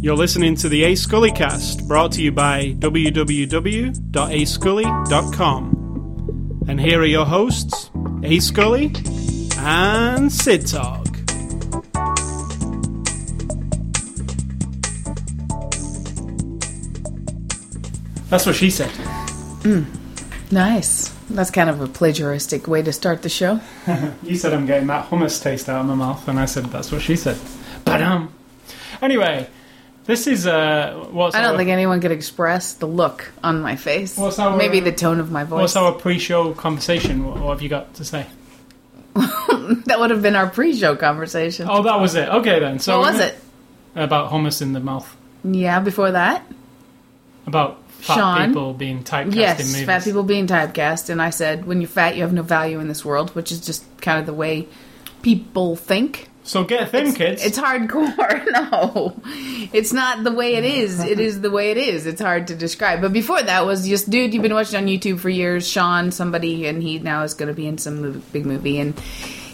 You're listening to the A Scully cast, brought to you by www.ascully.com. And here are your hosts, A Scully and Sid Talk. That's what she said. Nice. That's kind of a plagiaristic way to start the show. You said I'm getting that hummus taste out of my mouth, and I said that's what she said. But um, anyway, this is uh, what's I don't our, think anyone could express the look on my face. What's our- Maybe the tone of my voice. what's our pre-show conversation. What, what have you got to say? that would have been our pre-show conversation. Oh, that was it. Okay then. So what was it? about hummus in the mouth? Yeah, before that? About fat Sean? people being typecast in yes, movies. fat people being typecast. And I said, when you're fat, you have no value in this world, which is just kind of the way people think. So get thin, kids. It's hardcore. No, it's not the way it is. It is the way it is. It's hard to describe. But before that was just, dude, you've been watching on YouTube for years. Sean, somebody, and he now is going to be in some movie, big movie, and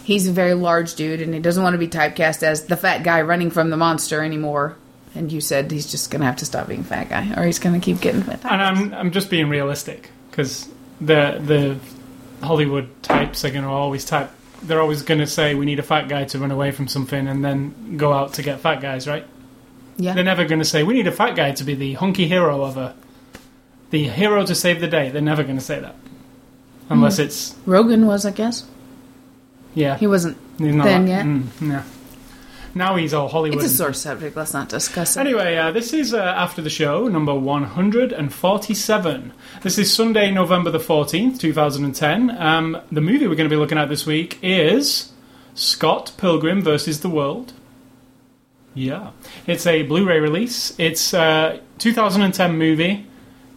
he's a very large dude, and he doesn't want to be typecast as the fat guy running from the monster anymore. And you said he's just going to have to stop being fat guy, or he's going to keep getting fat. and I'm I'm just being realistic because the the Hollywood types are going to always type. They're always going to say we need a fat guy to run away from something, and then go out to get fat guys, right? yeah, They're never going to say we need a fat guy to be the hunky hero of a the hero to save the day. They're never going to say that unless it's Rogen was, I guess. yeah. He wasn't. then that- yet. mm, yeah. Now he's all Hollywood. It's a and- sore subject. Let's not discuss it. Anyway, uh, this is uh, after the show, number 147. This is Sunday, November the 14th, 2010. Um, the movie we're going to be looking at this week is Scott Pilgrim versus the World. Yeah. It's a Blu ray release. It's a 2010 movie,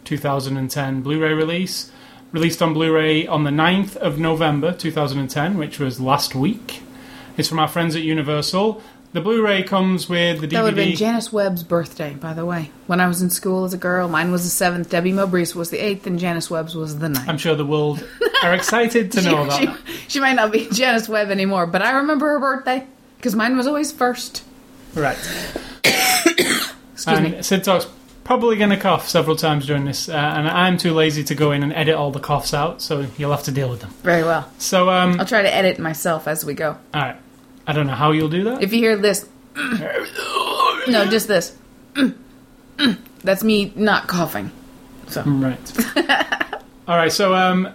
2010 Blu ray release. Released on Blu ray on the 9th of November 2010, which was last week. It's from our friends at Universal. The Blu-ray comes with the DVD. That would have been Janice Webb's birthday, by the way. When I was in school as a girl, mine was the seventh. Debbie Mowbray's was the eighth, and Janice Webb's was the ninth. I'm sure the world are excited to know she, that. she, she might not be Janice Webb anymore, but I remember her birthday because mine was always first. Right. Excuse and me. Sid Talk's probably going to cough several times during this, uh, and I'm too lazy to go in and edit all the coughs out, so you'll have to deal with them. Very well. So, um, I'll try to edit myself as we go. all right. I don't know how you'll do that. If you hear this, no, just this. That's me not coughing. So right. all right. So, um,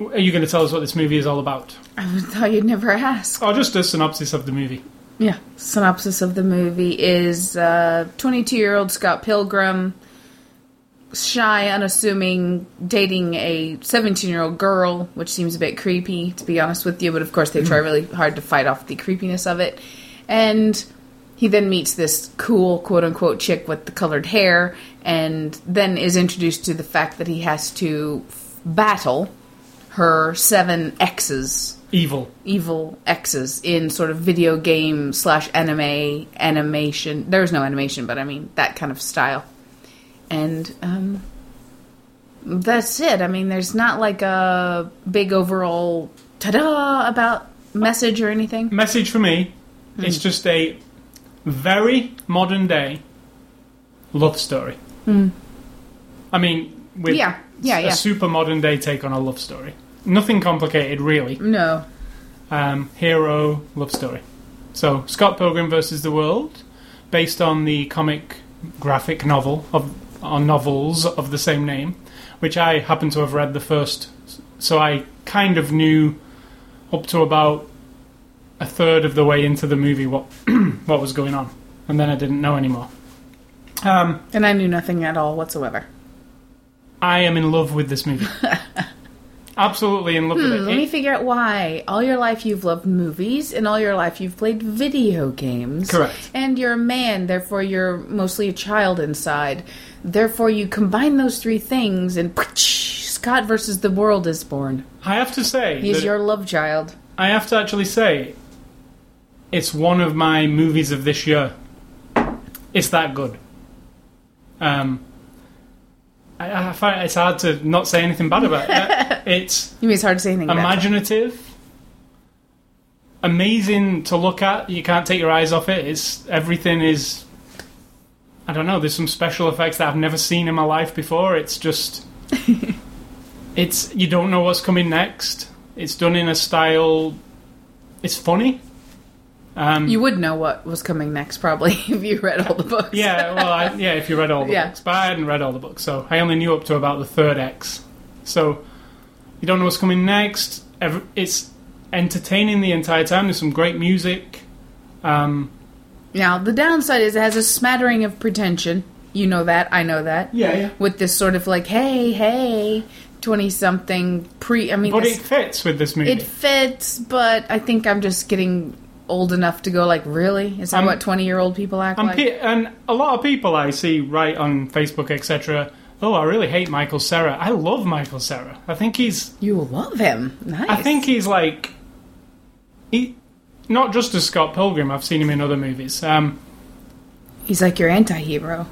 are you going to tell us what this movie is all about? I thought you'd never ask. Or just a synopsis of the movie? Yeah. Synopsis of the movie is uh, 22 year old Scott Pilgrim, shy, unassuming, dating a 17 year old girl, which seems a bit creepy, to be honest with you, but of course they try hmm. really hard to fight off the creepiness of it. And he then meets this cool, quote unquote, chick with the colored hair, and then is introduced to the fact that he has to f- battle her seven exes Evil. evil exes in sort of video game slash anime animation. There's no animation, but I mean that kind of style. And um, that's it. I mean, there's not like a big overall ta-da about message or anything. Message for me. Hmm. It's just a very modern day love story. I mean, with Hmm. Yeah, yeah, a super modern day take on a love story. Nothing complicated, really. No, Um, hero love story. So Scott Pilgrim versus the World, based on the comic graphic novel of on novels of the same name, which I happen to have read the first. So I kind of knew up to about a third of the way into the movie what what was going on, and then I didn't know anymore. Um, and I knew nothing at all whatsoever. I am in love with this movie. Absolutely in love with it. Hmm, Let me figure out why. All your life you've loved movies, and all your life you've played video games. Correct. And you're a man, therefore you're mostly a child inside. Therefore you combine those three things, and Scott versus the world is born. I have to say, He's your love child. I have to actually say, it's one of my movies of this year. It's that good. Um, I, I find it's hard to not say anything bad about it. it's You mean it's hard to say anything imaginative, amazing to look at. You can't take your eyes off it. It's everything is I don't know. There's some special effects that I've never seen in my life before. It's just, it's you don't know what's coming next. It's done in a style. It's funny. Um, You would know what was coming next, probably, if you read all the books. yeah, well, I, yeah. If you read all the Yeah. books, but I hadn't read all the books, so I only knew up to about the third X. So you don't know what's coming next. Ev- It's entertaining the entire time. There's some great music. Um, Now, the downside is it has a smattering of pretension. You know that. I know that. yeah, yeah. With this sort of like, hey, hey, 20 something pre. I mean, But this- it fits with this movie. it fits, but I think I'm just getting old enough to go, like, really? Is that I'm- what 20 year old people act And, like? pe- and a lot of people I see write on Facebook, etc. Oh, I really hate Michael Cera. I love Michael Cera. I think he's. you love him. Nice. I think he's like. He, not just as Scott Pilgrim. I've seen him in other movies. Um, he's like your anti hero.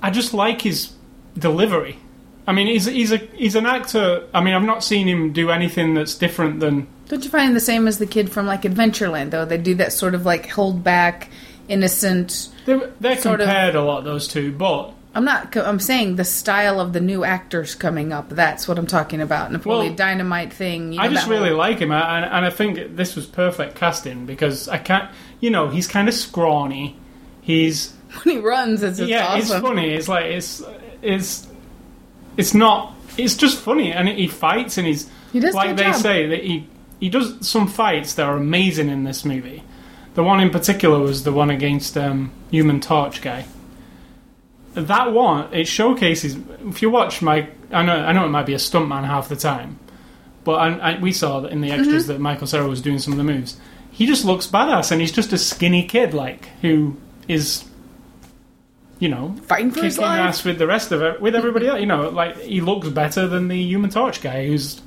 I just like his delivery. I mean, he's he's a he's an actor. I mean, I've not seen him do anything that's different than. Don't you find the same as the kid from like Adventureland though? They do that sort of like hold back, innocent. They're, they're Sort of- compared a lot, those two, but I'm not. I'm saying the style of the new actors coming up. That's what I'm talking about. Napoleon Well, Dynamite thing. You know, I just really like him, and, and I think this was perfect casting because I can't, you know, he's kind of scrawny. He's when he runs. It's yeah, it's funny. It's like it's it's it's not. It's just funny, and he fights, and he's He does like they job. say that he he does some fights that are amazing in this movie. The one in particular was the one against um, Human Torch guy. That one it showcases. If you watch my, I know I know it might be a stuntman half the time, but I, I, we saw that in the extras Mm-hmm. that Michael Cera was doing some of the moves. He just looks badass, and he's just a skinny kid, like who is, you know, Fighting for his life. ass with the rest of it, with everybody else. You know, like he looks better than the Human Torch guy, who's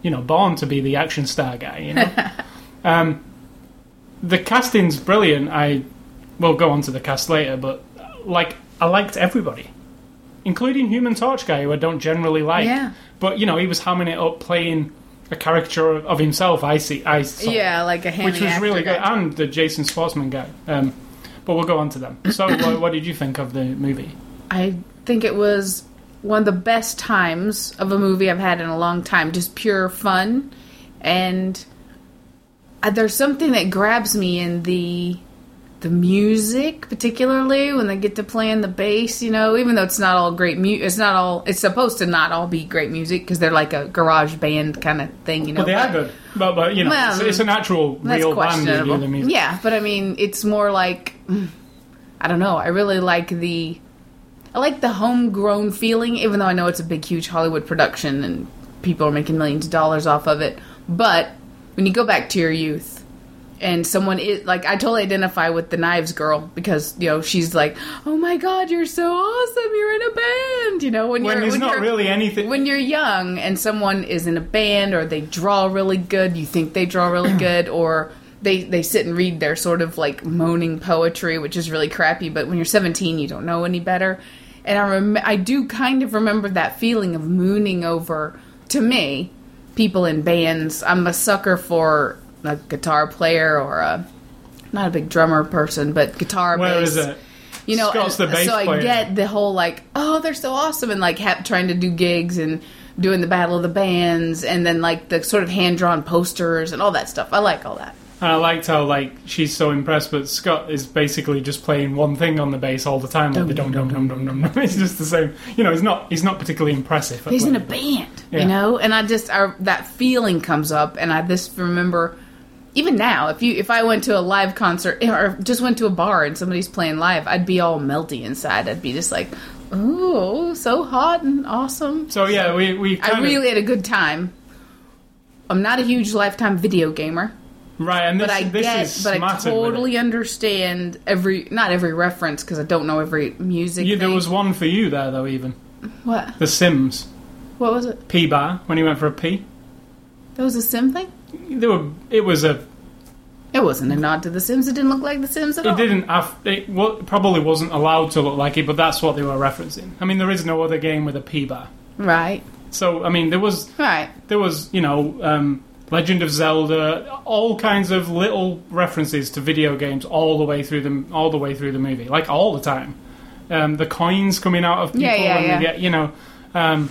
you know born to be the action star guy. You know, um, the casting's brilliant. I will go on to the cast later, but like I liked everybody, including Human Torch guy, who I don't generally like. Yeah. But you know, he was hamming it up, playing a caricature of, of himself. I see. I saw Yeah, like a which was really good, guy. and the Jason Schwartzman guy. Um, but we'll go on to them. So, what, what did you think of the movie? I think it was one of the best times of a movie I've had in a long time. Just pure fun, and uh, there's something that grabs me in the the music, particularly when they get to playing the bass. You know, even though it's not all great mu it's not all. It's supposed to not all be great music because they're like a garage band kind of thing. You know, Well, they are good, but but you know, Well, it's, it's actual that's real band who questionable. the music. Yeah, but I mean, it's more like mm, I don't know. I really like the I like the homegrown feeling, even though I know it's a big, huge Hollywood production and people are making millions of dollars off of it. But when you go back to your youth and someone is like, I totally identify with the Knives girl because you know she's like, "Oh my God, you're so awesome! You're in a band." You know when, When you're when not you're, really anything. when you're young and someone is in a band or they draw really good, you think they draw really good, or they they sit and read their sort of like moaning poetry, which is really crappy. But when you're 17, you don't know any better. And I rem- I do kind of remember that feeling of mooning over to me people in bands. I'm a sucker for a guitar player or a not a big drummer person, but guitar. Where bass is it? you know, Scott's and- the bass so I player. get the whole like, oh, they're so awesome, and like ha- trying to do gigs and doing the battle of the bands, and then like the sort of hand drawn posters and all that stuff. I like all that. And I liked how like she's so impressed, but Scott is basically just playing one thing on the bass all the time, like the dum dum dum dum dum. dum. It's just the same. You know, he's not he's not particularly impressive. He's in a band, Yeah. you know, and I just I, that feeling comes up, and I just remember. Even now, if you if I went to a live concert eh, or just went to a bar and somebody's playing live, I'd be all melty inside. I'd be just like, "Oh, so hot and awesome." So yeah, we we kind I really had a good time. I'm not a huge lifetime video gamer, right, and this, but I this get, is but I smattered with it. totally understand every not every reference because I don't know every music. You, there was one for you there though. Even what? The Sims What was it? P bar when he went for a P. That was a Sim thing. There were it was a It wasn't a nod to The Sims. It didn't look like The Sims at It all. didn't. Have, it wa- probably wasn't allowed to look like it, but that's what they were referencing. I mean, there is no other game with a P bar. Right. So I mean, there was Right. there was you know um, Legend of Zelda, all kinds of little references to video games all the way through the all the way through the movie, like all the time. um, the coins coming out of people Yeah, yeah, yeah. they get, you know, um,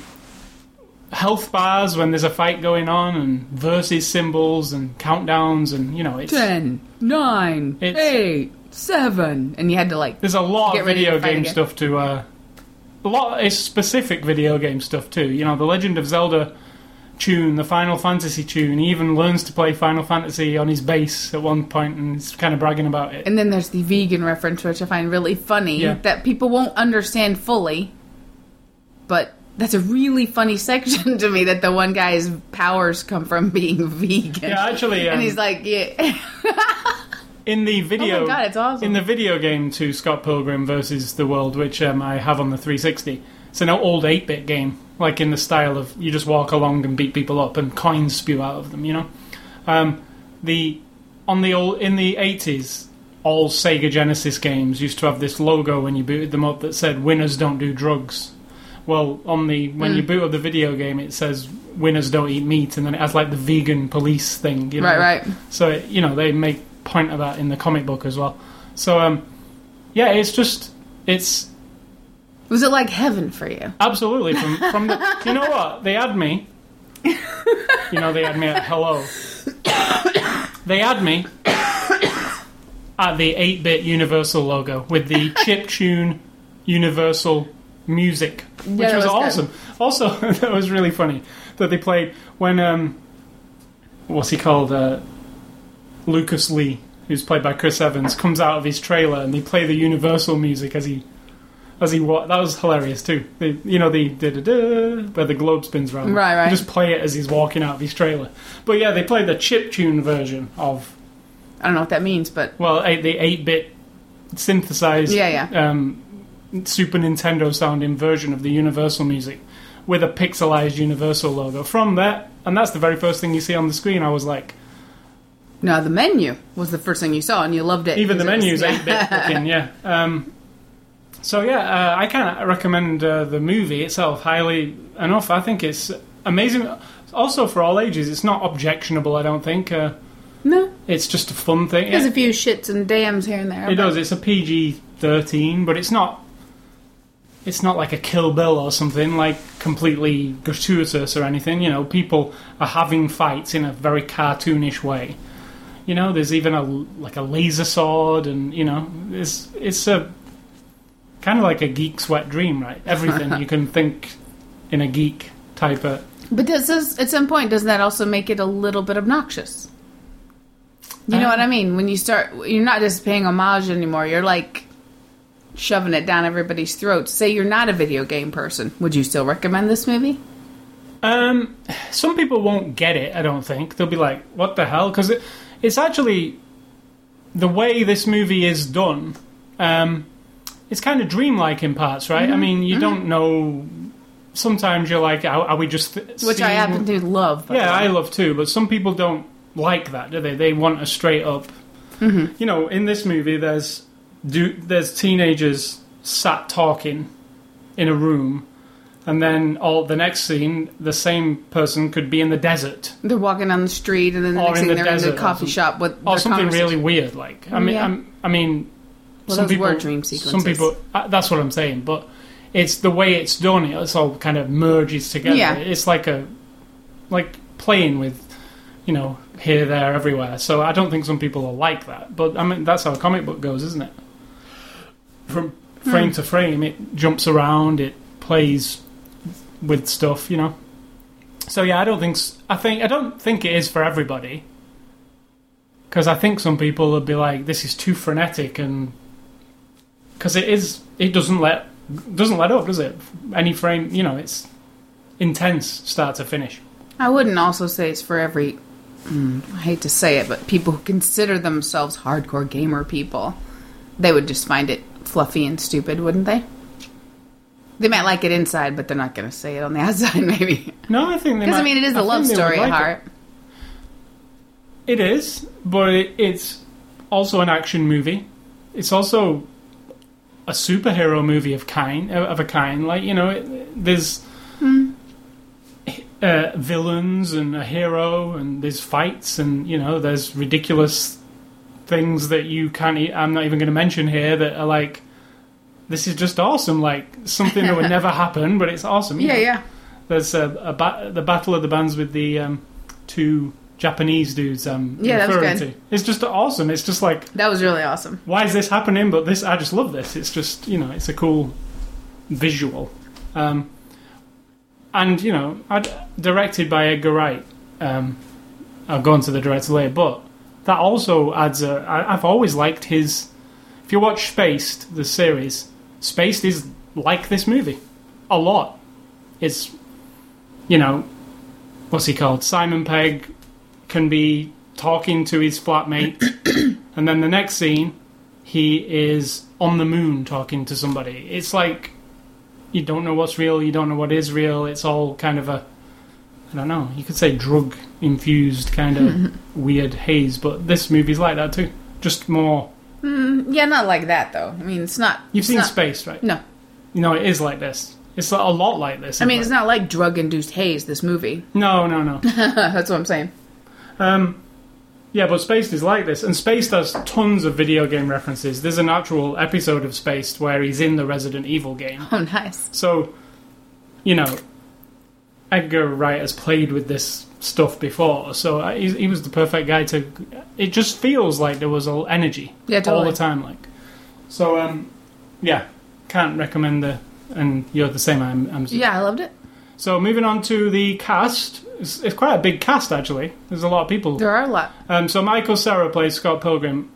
health bars when there's a fight going on, and versus symbols and countdowns, and you know, it's Ten, nine, It's- eight, seven, and you had to like. there's a lot of video game again. stuff to. Uh, a lot is specific video game stuff too. You know, the Legend of Zelda tune, the Final Fantasy tune. He even learns to play Final Fantasy on his bass at one point, and he's kind of bragging about it. And then there's the vegan reference, which I find really funny Yeah. that people won't understand fully. But that's a really funny section to me that the one guy's powers come from being vegan. Yeah, actually, um, and he's like, yeah. in the oh video, my god, it's awesome. in the video game to Scott Pilgrim versus the World, which um, I have on the 360, it's an old 8-bit game, like in the style of you just walk along and beat people up and coins spew out of them. You know, um, the on the old in the 80s, all Sega Genesis games used to have this logo when you booted them up that said "Winners don't do drugs." Well, on the when Hmm. you boot up the video game, it says "Winners don't eat meat," and then it has like the vegan police thing. You know? right, right. So you know they make point of that in the comic book as well. So um, yeah, it's just it's Was it like heaven for you? absolutely from from the. You know what they had me. You know they had me at hello. They had me at the eight bit Universal logo with the chip tune Universal music, which that was, was good. awesome. Also, that was really funny that they played when um, what's he called? Uh, Lucas Lee, who's played by Chris Evans, comes out of his trailer and they play the Universal music as he as he wa- that was hilarious too. They, you know the da da da where the globe spins around. Right, right. They Just play it as he's walking out of his trailer. But yeah, they played the chip tune version of I don't know what that means, but well eight, the eight bit synthesized Yeah, yeah. Um, Super Nintendo sounding version of the Universal music with a pixelized Universal logo. From that, and that's the very first thing you see on the screen. I was like. no, the menu was the first thing you saw, and you loved it. Even the menu's eight bit looking, yeah. Um, so yeah, uh, I can't recommend uh, the movie itself highly enough. I think it's amazing. Also for all ages, it's not objectionable. I don't think uh, No, it's just a fun thing. there's a few shits and dams here and there. It does. It's a PG thirteen, but it's not. It's not like a Kill Bill or something like completely gratuitous or anything. You know, people are having fights in a very cartoonish way. You know, there's even a like a laser sword, and you know, it's it's a kind of like a geek's wet dream, right? Everything you can think in a geek type of. But does this, at some point, doesn't that also make it a little bit obnoxious? You know Uh, what I mean? When you start, you're not just paying homage anymore. You're like shoving it down everybody's throats. Say you're not a video game person. Would you still recommend this movie? Um, some people won't get it. I don't think they'll be like, "What the hell?" Because it, it's actually the way this movie is done. Um, it's kind of dreamlike in parts, right? Mm-hmm. I mean, you don't know. Sometimes you're like, "Are, are we just?" th- Which I happen to love. Yeah. I love too. But some people don't like that, do they? They want a straight up. Mm-hmm. You know, in this movie, there's do there's teenagers sat talking in a room. And then all the next scene, the same person could be in the desert They're walking down the street, and then the Or next in thing the they're in desert the or coffee shop with or their something really conversation. weird. Like I mean, Yeah. I'm, I mean, Well, some those people, were dream Some sequences. people, uh, that's what I'm saying. But it's the way it's done. It's all kind of merges together. Yeah. It's like a like playing with, you know, here, there, everywhere. So I don't think some people are like that. But I mean, that's how a comic book goes, isn't it? From frame to frame, it jumps around. It plays with stuff, you know. So yeah, I don't think I think I don't think it is for everybody. Because I think some people would be like, "This is too frenetic," and because it is, it doesn't let doesn't let up, does it? Any frame, you know, it's intense start to finish. I wouldn't also say it's for every. mm, I hate to say it, but people who consider themselves hardcore gamer people, they would just find it fluffy and stupid, wouldn't they? They might like it inside, but they're not going to say it on the outside, maybe. No, I think they. Because I mean, it is a think love story like at it. heart. It is, but it's also an action movie. It's also a superhero movie of kind of a kind. Like you know, it, there's uh, villains and a hero, and there's fights, and you know, there's ridiculous things that you can't. I'm not even going to mention here that are like this is just awesome. Like something that would never happen, but it's awesome. Yeah, know. yeah. There's a, a ba- the battle of the bands with the um, two Japanese dudes. Um, Yeah, that was good. To. It's just awesome. It's just like That was really awesome. why is this happening? But this, I just love this. It's just you know, it's a cool visual, um, and you know, I'd, directed by Edgar Wright. Um, I'll go into the director later, but that also adds a. I, I've always liked his. If you watch Spaced, the series, Spaced is like this movie a lot. It's, you know, what's he called? Simon Pegg can be talking to his flatmate, and then the next scene, he is on the moon talking to somebody. It's like you don't know what's real, you don't know what is real. It's all kind of a, I don't know. You could say drug infused kind of weird haze, but this movie's like that too. Just more. Mm, yeah, not like that though. I mean, it's not. You've it's seen not, Space, right? No, You know it is like this. It's a lot like this. I mean in it's not like drug-induced haze. This movie. no, no, no. That's what I'm saying. Um, yeah, but Spaced is like this, and Spaced has tons of video game references. There's an actual episode of Spaced where he's in the Resident Evil game. Oh, nice. So, you know, Edgar Wright has played with this stuff before, so he, he was the perfect guy to. It just feels like there was all energy Yeah, all the time, like. So, um, yeah, can't recommend the. And you're the same. I'm. I'm Yeah, I loved it. So moving on to the cast, it's, it's quite a big cast actually. There's a lot of people. There are a lot. Um, so Michael Cera plays Scott Pilgrim.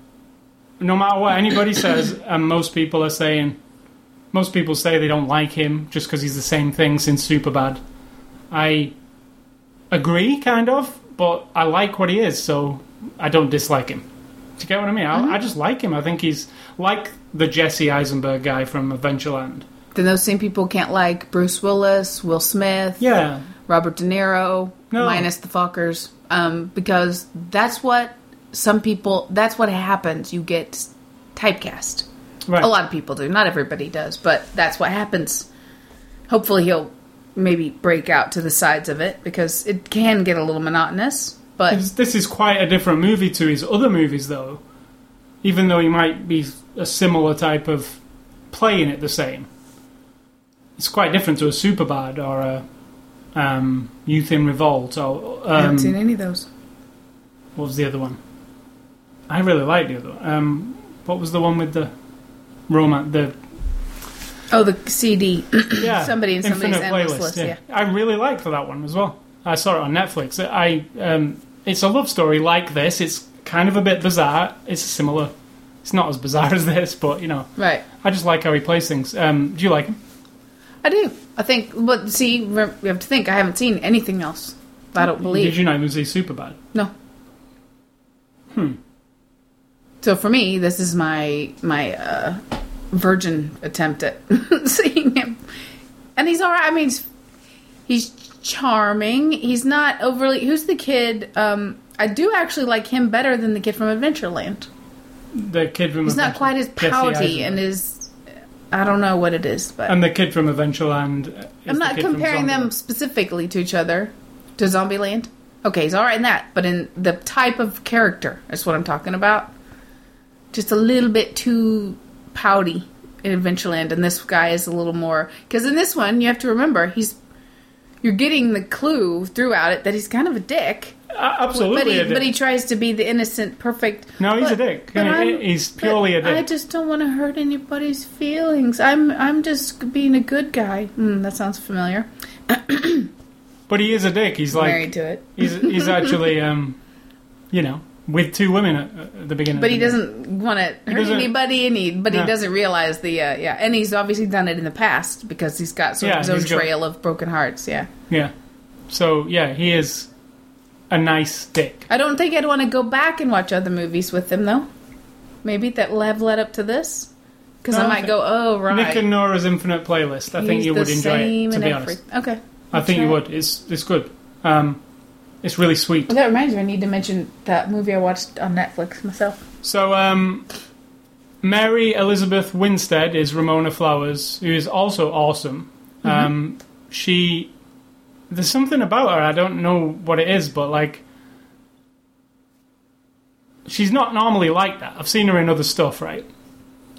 No matter what anybody says, and most people are saying, most people say they don't like him just because he's the same thing since Superbad. I agree, kind of, but I like what he is, so I don't dislike him. Do you get what I mean? I, I just like him. I think he's like the Jesse Eisenberg guy from Adventureland. Then those same people can't like Bruce Willis, Will Smith, Yeah, Robert De Niro, No. minus the fuckers, um, because that's what some people. That's what happens. You get typecast. right. A lot of people do. Not everybody does, but that's what happens. Hopefully, he'll maybe break out to the sides of it because it can get a little monotonous. But This, this is quite a different movie to his other movies, though. Even though he might be a similar type of playing it the same, it's quite different to a Superbad or a um, Youth in Revolt or I haven't um, seen any of those. what was the other one? I really liked the other. One. Um, what was the one with the romance? The Oh, the CD. yeah, Somebody in somebody's Infinite endless Playlist, list, Yeah. yeah. I really liked that one as well. I saw it on Netflix. I um, it's a love story like this. It's kind of a bit bizarre. It's similar. It's not as bizarre as this, but you know, right. I just like how he plays things. Um, do you like him? I do. I think. But see, we have to think. I haven't seen anything else. I don't believe. Did you not even see Superbad? No. Hmm. So for me, this is my my uh, virgin attempt at seeing him, and he's all right. I mean, he's, he's charming. He's not overly. Who's the kid? Um, I do actually like him better than the kid from Adventureland. The kid from He's not quite as pouty and is. I don't know what it is, but and the kid from Adventureland. is I'm the not from comparing them specifically to each other. To Zombieland? Okay, he's alright in that, but in the type of character, that's what I'm talking about. Just a little bit too pouty in Adventureland, and this guy is a little more. Because in this one, you have to remember, he's. You're getting the clue throughout it that he's kind of a dick. Uh, absolutely, but, he, but he tries to be the innocent, perfect. no, he's but- a dick. I'm- he's purely a dick. I just don't want to hurt anybody's feelings. I'm I'm just being a good guy. Hmm, that sounds familiar. But he is a dick. He's like Married to it. he's he's actually um, you know, with two women at, at the beginning. But he doesn't want to hurt doesn't- anybody, and he but No. he doesn't realize the uh, yeah, and he's obviously done it in the past because he's got sort Yeah, of his own he's got- trail of broken hearts. Yeah, Yeah. So yeah, he is a nice dick. I don't think I'd want to go back and watch other movies with him though. Maybe that will have led up to this because No, I I might think- go, oh right, Nick and Nora's Infinite Playlist. I think He's you the would enjoy same it. To be every- honest, Okay, I think you would. It's it's good. Um, it's really sweet. Well, that reminds me, I need to mention that movie I watched on Netflix myself. So um, Mary Elizabeth Winstead is Ramona Flowers, who is also awesome. Mm-hmm. Um, she there's something about her. I don't know what it is, but like. She's not normally like that. I've seen her in other stuff, right?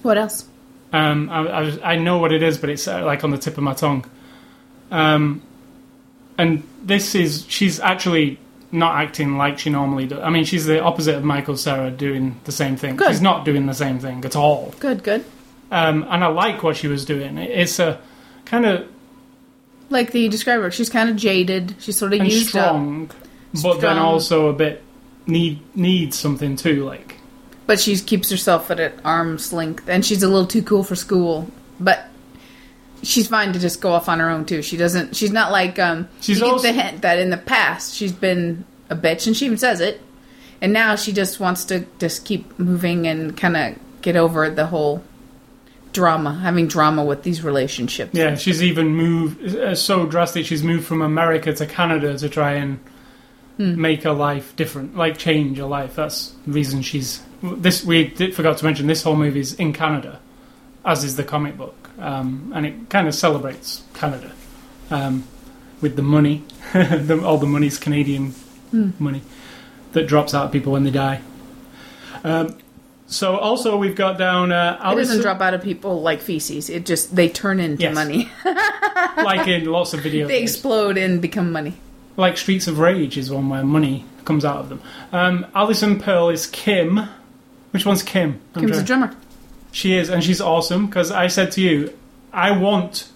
What else? Um, I, I, I know what it is, but it's uh, like on the tip of my tongue. Um, and this is she's actually not acting like she normally does. I mean, she's the opposite of Michael Cera doing the same thing. Good. She's not doing the same thing at all. Good, good. Um, and I like what she was doing. It's a kind of Like the describer, she's kind of jaded. She's sort of used up, strong, but then also a bit need needs something too. Like but she keeps herself at an arm's length, and she's a little too cool for school. But she's fine to just go off on her own too. She doesn't. She's not like um. She's also- the hint that in the past she's been a bitch, and she even says it. And now she just wants to just keep moving and kind of get over the whole drama, having drama with these relationships. Yeah, she's even moved uh, so drastic. She's moved from America to Canada to try and make her life different, like change her life. That's the reason she's this. We did, forgot to mention this whole movie is in Canada, as is the comic book, um, and it kind of celebrates Canada um, with the money. the, all the money's Canadian money that drops out of people when they die. Um, so also we've got down uh, It doesn't drop out of people like feces. It just they turn into Yes. money. like in lots of videos. they explode and become money. like Streets of Rage is one where money comes out of them. Um, Alison Pearl is Kim. Which one's Kim? I'm Kim's a drummer. She is, and she's awesome because I said to you, I want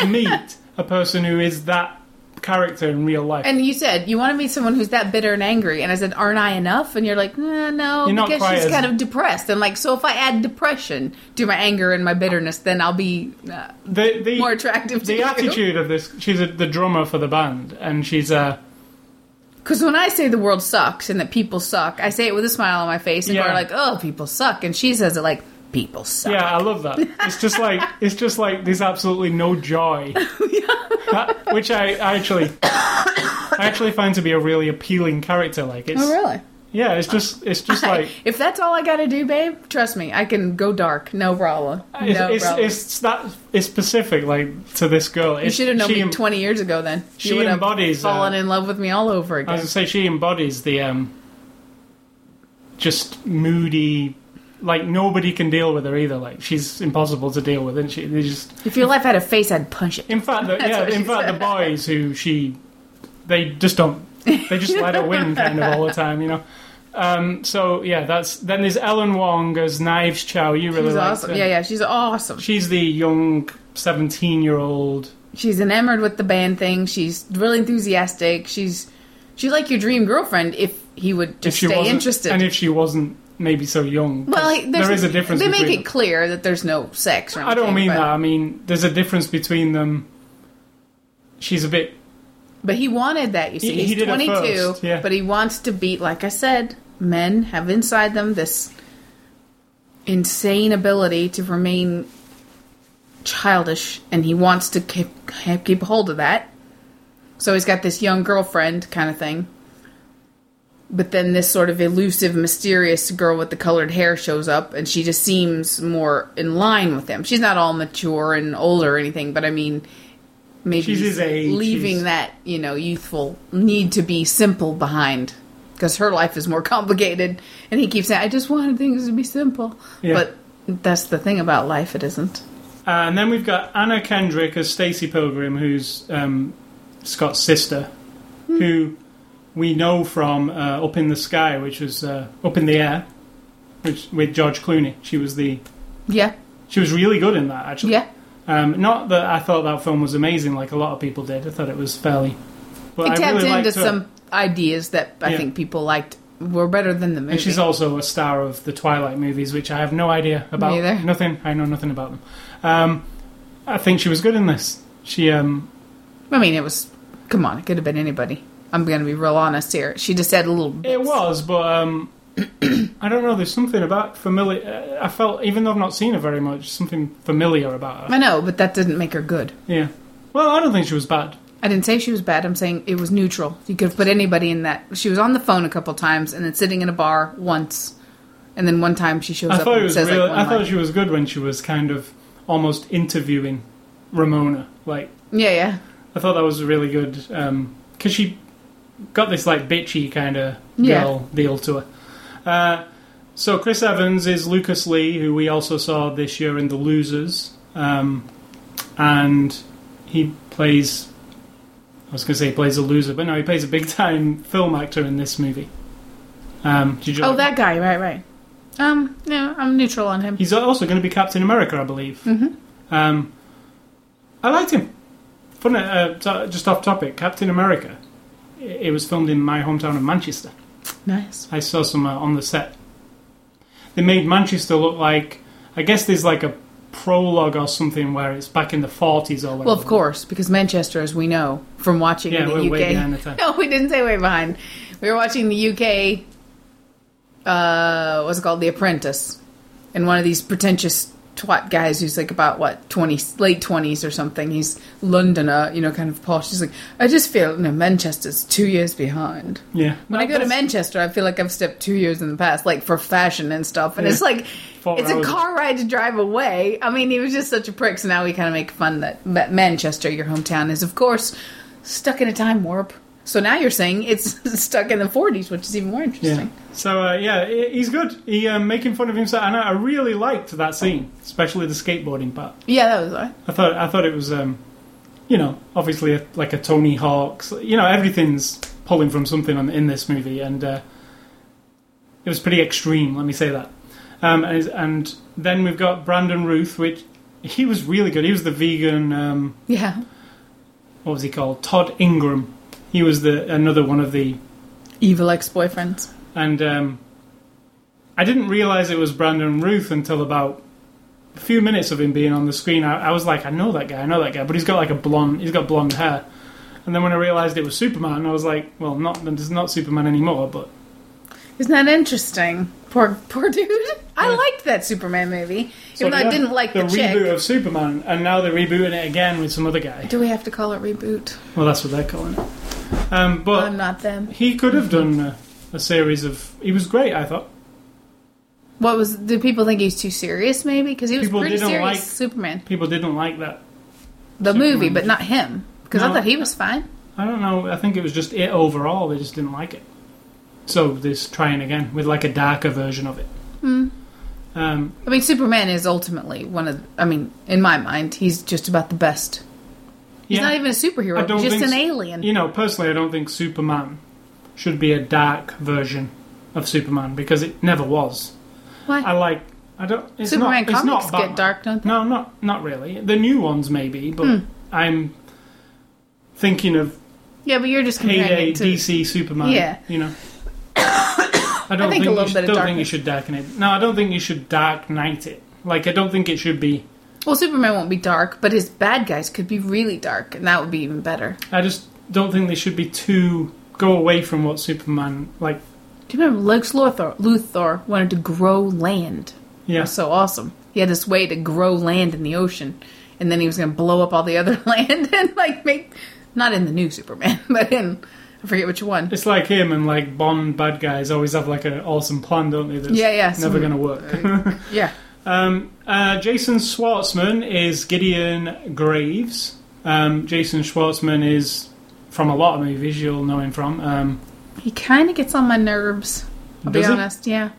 to meet a person who is that character in real life. And you said you want to meet someone who's that bitter and angry, and I said, "Aren't I enough?" And you're like, "Nah, "No, You're because she's as- kind of depressed." And like, so if I add depression to my anger and my bitterness, then I'll be uh, the, the, more attractive to the you. attitude of this, she's a, the drummer for the band, and she's uh, Because when I say the world sucks and that people suck, I say it with a smile on my face, and Yeah. you're like, "Oh, people suck," and she says it like, "People suck." yeah, I love that. It's just like it's just like there's absolutely no joy, That- which I, I actually. I actually find to be a really appealing character. Like it's, Oh, really? yeah, it's just, it's just like if that's all I got to do, babe, trust me, I can go dark, no problem. It's, no it's, problem. it's that it's specific, like to this girl. you should have known me em- 20 years ago. Then she you would have embodies, fallen uh, in love with me all over I again. was gonna say she embodies the um, just moody. Like nobody can deal with her either. Like she's impossible to deal with, and she they just. If your life had a face, I'd punch it. In fact, the, yeah. In fact, the boys who she, they just don't. They just let her win, kind of all the time, you know. Um, so yeah, that's then there's Ellen Wong as Knives Chow. You really She's like awesome. her. Yeah, yeah, she's awesome. She's the young seventeen-year-old She's enamored with the band thing. She's really enthusiastic. She's she's like your dream girlfriend if he would just if she stay interested. and if she wasn't maybe so young. well, there's- a difference. They make it clear that there's no sex. Or them. I don't mean but, that. I mean there's a difference between them. She's a bit. But he wanted that. You see, He- he he's at 22, first, yeah. but he wants to beat. Like I said, men have inside them this insane ability to remain childish, and he wants to keep keep hold of that. So he's got this young girlfriend kind of thing. But then this sort of elusive, mysterious girl with the colored hair shows up, and she just seems more in line with him. She's not all mature and older or anything, but I mean, maybe She's his age, leaving she's- that you know youthful need to be simple behind because her life is more complicated. And he keeps saying, "I just wanted things to be simple," Yeah. but that's the thing about life; it isn't. Uh, and then we've got Anna Kendrick as Stacey Pilgrim, who's um, Scott's sister, who we know from uh, Up in the Sky, which was uh, Up in the Air, which with George Clooney. She was the Yeah, she was really good in that actually. yeah. Um, not that I thought that film was amazing, like a lot of people did. I thought it was fairly. But It tapped really into some ideas that I Yeah. think people liked were better than the movie. And she's also a star of the Twilight movies, which I have no idea about. Me either. Nothing. I know nothing about them. Um, I think she was good in this. She um, I mean, it was. Come on, it could have been anybody. I'm going to be real honest here. She just had a little. It was, but um, I don't know. There's something about familiar. I felt, even though I've not seen her very much, something familiar about her. I know, but that didn't make her good. Yeah. Well, I don't think she was bad. I didn't say she was bad. I'm saying it was neutral. You could have put anybody in that. She was on the phone a couple times and then sitting in a bar once, and then one time she shows I up thought it was says really. like I thought line. she was good when she was kind of almost interviewing Ramona. Like Yeah, yeah. I thought that was really good because she got this like bitchy kind of Yeah. girl deal to her. Uh, So Chris Evans is Lucas Lee, who we also saw this year in The Losers, um, and he plays. I was going to say he plays a loser, but no, he plays a big time film actor in this movie. Um, did you Oh, like- that guy, right, right. Um, no, I'm neutral on him. He's also going to be Captain America, I believe. Mhm. Um, I liked him. Fun, uh, just off topic, Captain America. It was filmed in my hometown of Manchester. Nice. I saw some uh, on the set. They made Manchester look like. I guess there's like a prologue or something where it's back in the 40s or whatever. Well, of course, because Manchester, as we know from watching Yeah, the we're UK. way behind the time. No, we didn't say way behind. We were watching the UK. Uh, what's it called? The Apprentice, and one of these pretentious twat guys who's like about what twenty, late twenties or something. He's Londoner, you know, kind of posh. He's like, I just feel, you know, Manchester's two years behind. Yeah. When I go to Manchester, I feel like I've stepped two years in the past, like for fashion and stuff. And Yeah. it's like, Four it's a car ride to drive away. I mean, he was just such a prick. So now we kind of make fun that Manchester, your hometown, is of course stuck in a time warp. So now you're saying it's stuck in the 40s, which is even more interesting. Yeah. interesting. So uh, yeah, he's good. He um, making fun of himself, and I I really liked that scene, especially the skateboarding part. Yeah, that was all right. I thought I thought it was, um, you know, obviously a, like a Tony Hawk's. You know, everything's pulling from something on, in this movie, and uh, it was pretty extreme. Let me say that. Um, and, and then we've got Brandon Routh, which he was really good. He was the vegan. Um, Yeah. what was he called? Todd Ingram. He was the another one of the Evil ex boyfriends. and um, I didn't realize it was Brandon Routh until about a few minutes of him being on the screen. I, I was like, I know that guy, I know that guy, but he's got like a blonde, he's got blonde hair. And then when I realized it was Superman, I was like, well, not it's not Superman anymore, but Isn't that interesting? Poor, poor dude. I Yeah. liked that Superman movie, so, even though yeah, I didn't like the, the chick. reboot of Superman, and now they're rebooting it again with some other guy. Do we have to call it reboot? Well, that's what they're calling it. Um, but I'm not them. he could have done a, a series of. He was great, I thought. What was? Did people think he was too serious? Maybe because he was People pretty didn't serious. like- Superman, People didn't like that. the Superman. movie, but not him. Because I thought he was fine. I don't know. I think it was just it overall. They just didn't like it. So they're trying again with like a darker version of it. Hmm. Um, I mean, Superman is ultimately one of. I mean, in my mind, he's just about the best. He's yeah, not even a superhero. He's just an alien. you know, personally, I don't think Superman should be a dark version of Superman because it never was. Why? I like. I don't. It's Superman not, it's comics not get dark, don't they? No, not not really. The new ones maybe, but Hmm. I'm thinking of Yeah, but you're just comparing heyday to. DC Superman. Yeah. you know. I don't I think think, you should, don't think you should darken it. No, I don't think you should dark knight it. Like I don't think it should be. Well, Superman won't be dark, but his bad guys could be really dark, and that would be even better. I just don't think they should be too go away from what Superman like. Do you remember Lex Luthor? Luthor wanted to grow land. Yeah, so awesome. He had this way to grow land in the ocean, and then he was going to blow up all the other land and like make not in the new Superman, but in I forget which one. it's like him and like Bond bad guys always have like an awesome plan, don't they? That's Yeah, yeah, never going to work. Yeah, Um, uh, Jason Schwartzman is Gideon Graves. Um, Jason Schwartzman is from a lot of movies. You'll know him from. Um, he kind of gets on my nerves. I'll be honest. Yeah,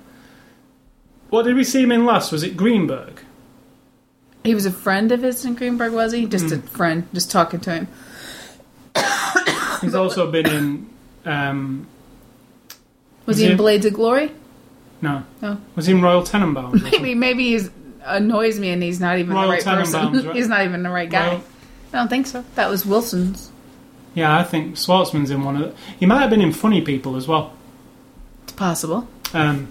what did we see him in last? Was it Greenberg? he was a friend of his in Greenberg, was he? Just Hmm. a friend, just talking to him. He's also been in. Um, Was he- in Blades of Glory? No, No. was he in Royal Tenenbaums? something? Maybe, maybe he annoys me, and he's not even Royal the right person. Right? he's not even the right guy. Royal- I don't think so. That was Wilson's. yeah, I think Schwartzman's in one of. The, he might have been in Funny People as well. It's possible. Um,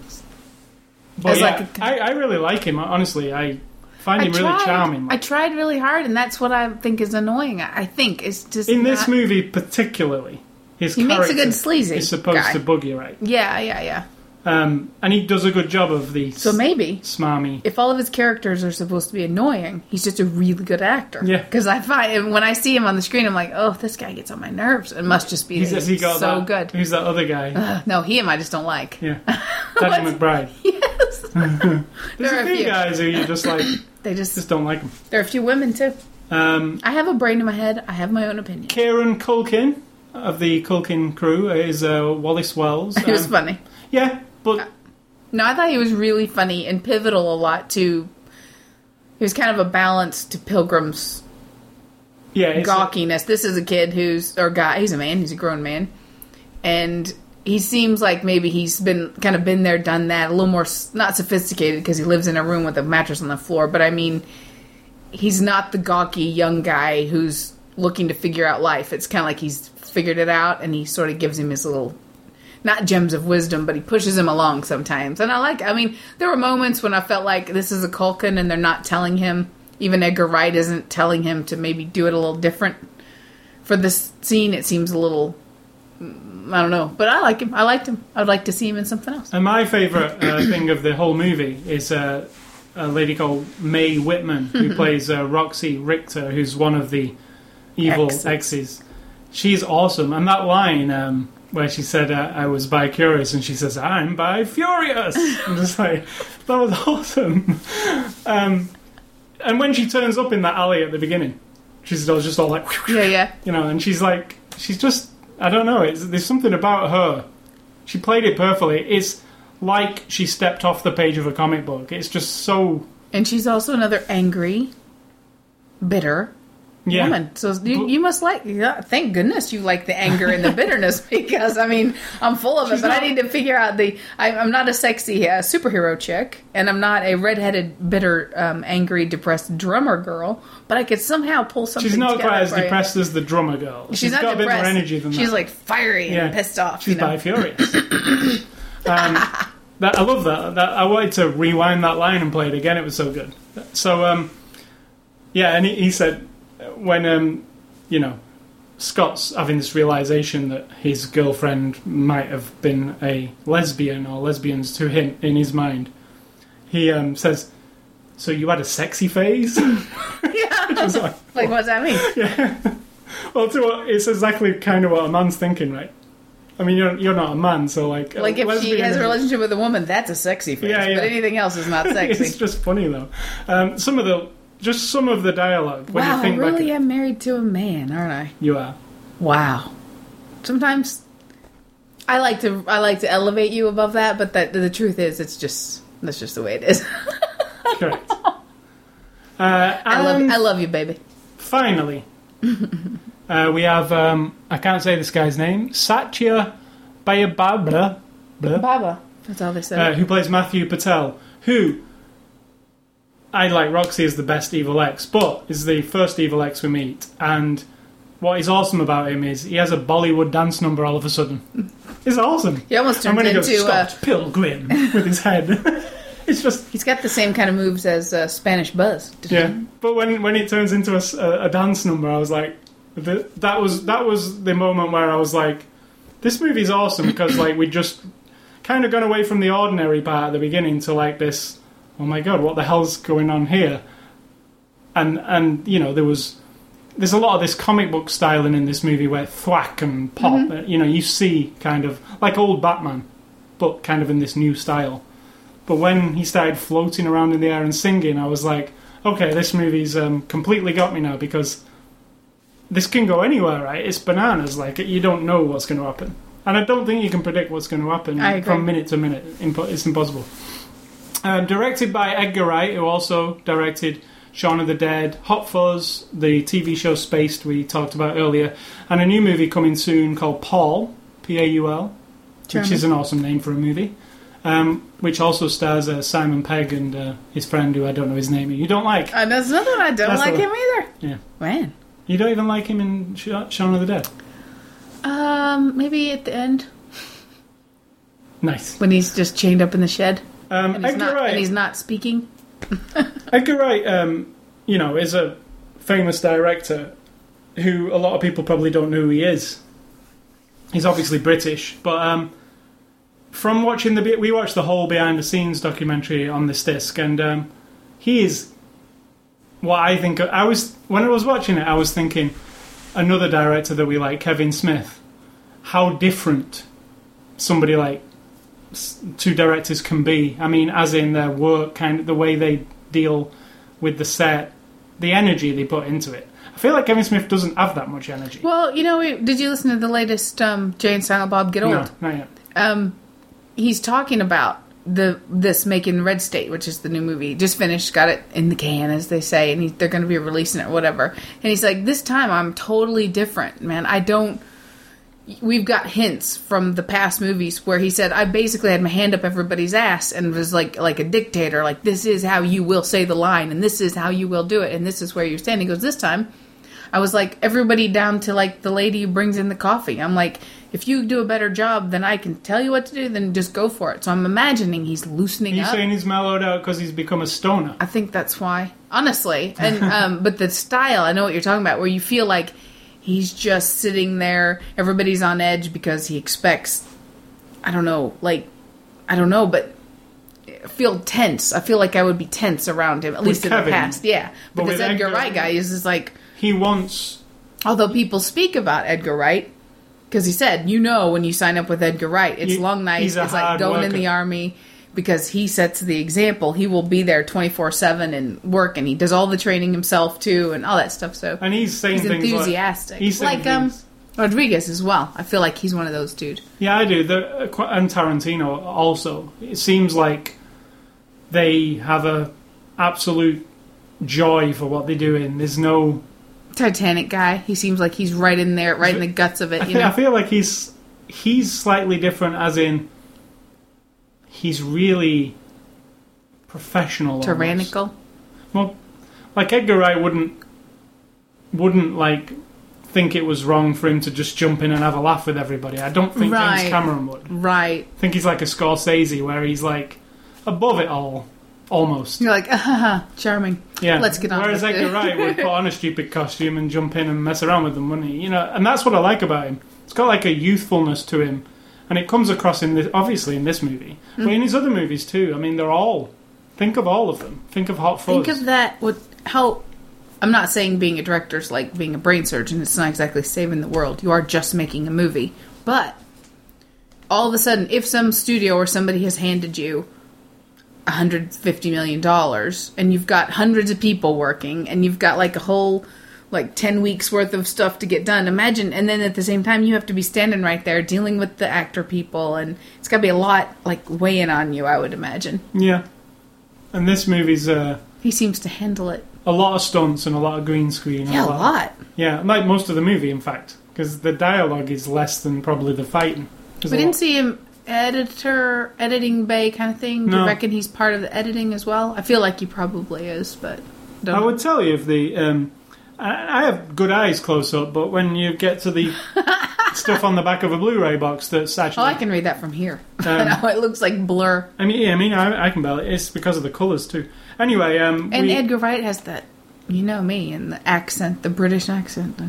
but yeah, like a- I, I really like him. Honestly, I find him really charming. I tried really hard, and that's what I think is annoying. I I think it's just in this movie, particularly, his He makes a good sleazy is supposed guy. to bug you, right? Yeah, yeah, yeah. Um, and he does a good job of the So maybe smarmy. if all of his characters are supposed to be annoying, he's just a really good actor. Yeah. Because I find when I see him on the screen, I'm like, oh, this guy gets on my nerves. It must just be He's, has he got so that, good. Who's that other guy? Ugh, no, him I just don't like. yeah, Danny? McBride. Yes, There's There are a a few few. guys who you just like they just just don't like them. there are a few women too. Um, I have a brain in my head. I have my own opinion. Kieran Culkin of the Culkin crew is uh, Wallace Wells. It was Um, funny. Yeah, but uh, No, I thought he was really funny and pivotal a lot to. He was kind of a balance to Pilgrim's Yeah, gawkiness. This is a kid who's or guy. He's a man. He's a grown man, and he seems like maybe he's been kind of been there, done that. A little more not sophisticated because he lives in a room with a mattress on the floor. But I mean, he's not the gawky young guy who's looking to figure out life. It's kind of like he's figured it out, and he sort of gives him his little. Not gems of wisdom, but he pushes him along sometimes. And I like, I mean, there were moments when I felt like this is a Culkin and they're not telling him, even Edgar Wright isn't telling him to maybe do it a little different for this scene it seems a little mm, I don't know, but I like him. I liked him. I'd like to see him in something else. And my favourite uh, thing of the whole movie is uh, a lady called Mae Whitman, who plays uh, Roxy Richter, who's one of the evil Exes. exes. She's awesome. And that line um, where she said, uh, I was bi curious, and she says, I'm bi furious. I'm just like, that was awesome. Um, and when she turns up in that alley at the beginning, she's just all like, Yeah, yeah. you know, and she's like, she's just, I don't know, it's, there's something about her. She played it perfectly. It's like she stepped off the page of a comic book. It's just so, And she's also another angry, bitter yeah. woman. So you, you must like. Yeah, thank goodness you like the anger and the bitterness because I mean I'm full of it. She's but not- I need to figure out the. I, I'm not a sexy uh, superhero chick, and I'm not a redheaded, bitter, um, angry, depressed drummer girl. But I could somehow pull something. She's not quite as depressed as the drummer girl. She's, not got depressed. a bit more energy than that. She's that. like fiery and pissed off. She's you know? furious. um, that, I love that. that. I wanted to rewind that line and play it again. It was so good. So, um, yeah, and he, he said when um, you know Scott's having this realization that his girlfriend might have been a lesbian or lesbians to him in his mind, he um, says, "So you had a sexy phase?" Was like, Like, what does that mean? Yeah. well, to what, it's exactly kind of what a man's thinking, right? I mean, you're you're not a man, so like, Like if she has a relationship with a woman, that's a sexy face. Yeah, yeah. But anything else is not sexy. it's just funny though. Um, some of the just some of the dialogue when wow, you I really back am married to a man, aren't I? you are. Wow. Sometimes I like to I like to elevate you above that, but that the truth is, it's just that's just the way it is. Correct. Uh, I love I love you, baby. finally, uh, we have um, I can't say this guy's name, Satya Bayababra, Baba. That's all they said. uh, who plays Matthew Patel, who I like Roxy is the best Evil Ex, but is the first Evil Ex we meet. And what is awesome about him is he has a Bollywood dance number all of a sudden. It's awesome. he almost And turns when he goes, into uh, Scott Pilgrim with his head. it's just, he's got the same kind of moves as uh, Spanish Buzz. yeah. But when, when it turns into a dance number, I was like, th- that was that was the moment where I was like, this movie's awesome because like we just kind of gone away from the ordinary part at the beginning to like this. Oh my god, what the hell's going on here? And and you know there was there's a lot of this comic book styling in this movie where thwack and pop. uh, You know you see kind of like old Batman, but kind of in this new style. But when he started floating around in the air and singing, I was like, okay, this movie's um, completely got me now because this can go anywhere, right? It's bananas. Like you don't know what's going to happen, and I don't think you can predict what's going to happen from minute to minute. It's impossible. Um, directed by Edgar Wright, who also directed Shaun of the Dead, Hot Fuzz, the TV show Spaced we talked about earlier, and a new movie coming soon called Paul, P A U L, which is an awesome name for a movie. Um, which also stars uh, Simon Pegg and uh, his friend, who I don't know his name. You don't like? Uh, that's another one I don't That's like him either. Yeah. When? You don't even like him in Shaun of the Dead. Um, maybe at the end Nice. when he's just chained up in the shed Um, and he's Edgar not Wright. and he's not speaking. Edgar Wright, um, you know, is a famous director who a lot of people probably don't know who he is. He's obviously British, but um, from watching the we watched the whole behind the scenes documentary on this disc, and um, he is what I think. I was when I was watching it, I was thinking another director that we like, Kevin Smith. How different somebody like two directors can be. I mean, as in their work, kind of the way they deal with the set, the energy they put into it. I feel like Kevin Smith doesn't have that much energy. Well, you know, did you listen to the latest um, Jay and Silent Bob Get Old? no, not yet. um, he's talking about the this making Red State, which is the new movie, just finished, got it in the can, as they say, and he, they're going to be releasing it, or whatever. And he's like, "This time, I'm totally different, man. I don't." We've got hints from the past movies where he said, "I basically had my hand up everybody's ass and was like like a dictator, like this is how you will say the line, and this is how you will do it, and this is where you stand." He goes, "This time." I was like everybody down to like the lady who brings in the coffee. I'm like, if you do a better job than I can tell you what to do, then just go for it. So I'm imagining he's loosening Are up. saying he's mellowed out because he's become a stoner? I think that's why, honestly. And um, but the style, I know what you're talking about, where you feel like he's just sitting there. Everybody's on edge because he expects. I don't know, like I don't know, but I feel tense. I feel like I would be tense around him, at least in the past. Yeah, But this with Edgar Edgar- Wright guy is just like. He wants. Although people speak about Edgar Wright, because he said, you know, when you sign up with Edgar Wright, it's You- long nights, it's like going in the army. Because he sets the example, he will be there twenty four seven and work, and he does all the training himself too, and all that stuff. So And he's saying he's things enthusiastic, Like, he's like um Rodriguez as well. I feel like he's one of those dude. Yeah, I do. The, and Tarantino also. It seems like they have a absolute joy for what they're doing. There's no. Titanic guy, he seems like he's right in there, right in the guts of it. I, I feel like he's he's slightly different, as in he's really professional, almost. tyrannical. Well, like Edgar Wright wouldn't wouldn't like think it was wrong for him to just jump in and have a laugh with everybody. I don't think Right. James Cameron would. Right? I think he's like a Scorsese, where he's like above it all, almost. You're like, ah, ha, ha, charming. Yeah. Let's get on Whereas with it. Edgar Wright would put on a stupid costume and jump in and mess around with them, wouldn't he? You know, and that's what I like about him. It's got like a youthfulness to him, and it comes across in this, obviously in this movie, Hmm. but in his other movies too. I mean, they're all. Think of all of them. Think of Hot Fuzz. Think of that. What? How? I'm not saying being a director is like being a brain surgeon. It's not exactly saving the world. You are just making a movie. But all of a sudden, if some studio or somebody has handed you 150 million dollars and you've got hundreds of people working and you've got like a whole like 10 weeks worth of stuff to get done imagine and then at the same time you have to be standing right there dealing with the actor people and it's got to be a lot like weighing on you i would imagine Yeah. And this movie's uh, he seems to handle it a lot of stunts and a lot of green screen. yeah a lot Yeah, like most of the movie, in fact, because the dialogue is less than probably the fighting. There's We didn't lot- see him editor, editing bay kind of thing. Do No. you reckon he's part of the editing as well? I feel like he probably is, but don't I would tell you if the. Um, I I have good eyes close up, but when you get to the stuff on the back of a Blu-ray box that's Oh, actually, I can read that from here. Um, no, it looks like blur. I mean, yeah, I mean, I, I can barely. It's because of the colours too. Anyway, um, And we, Edgar Wright has that, you know me, and the accent, the British accent.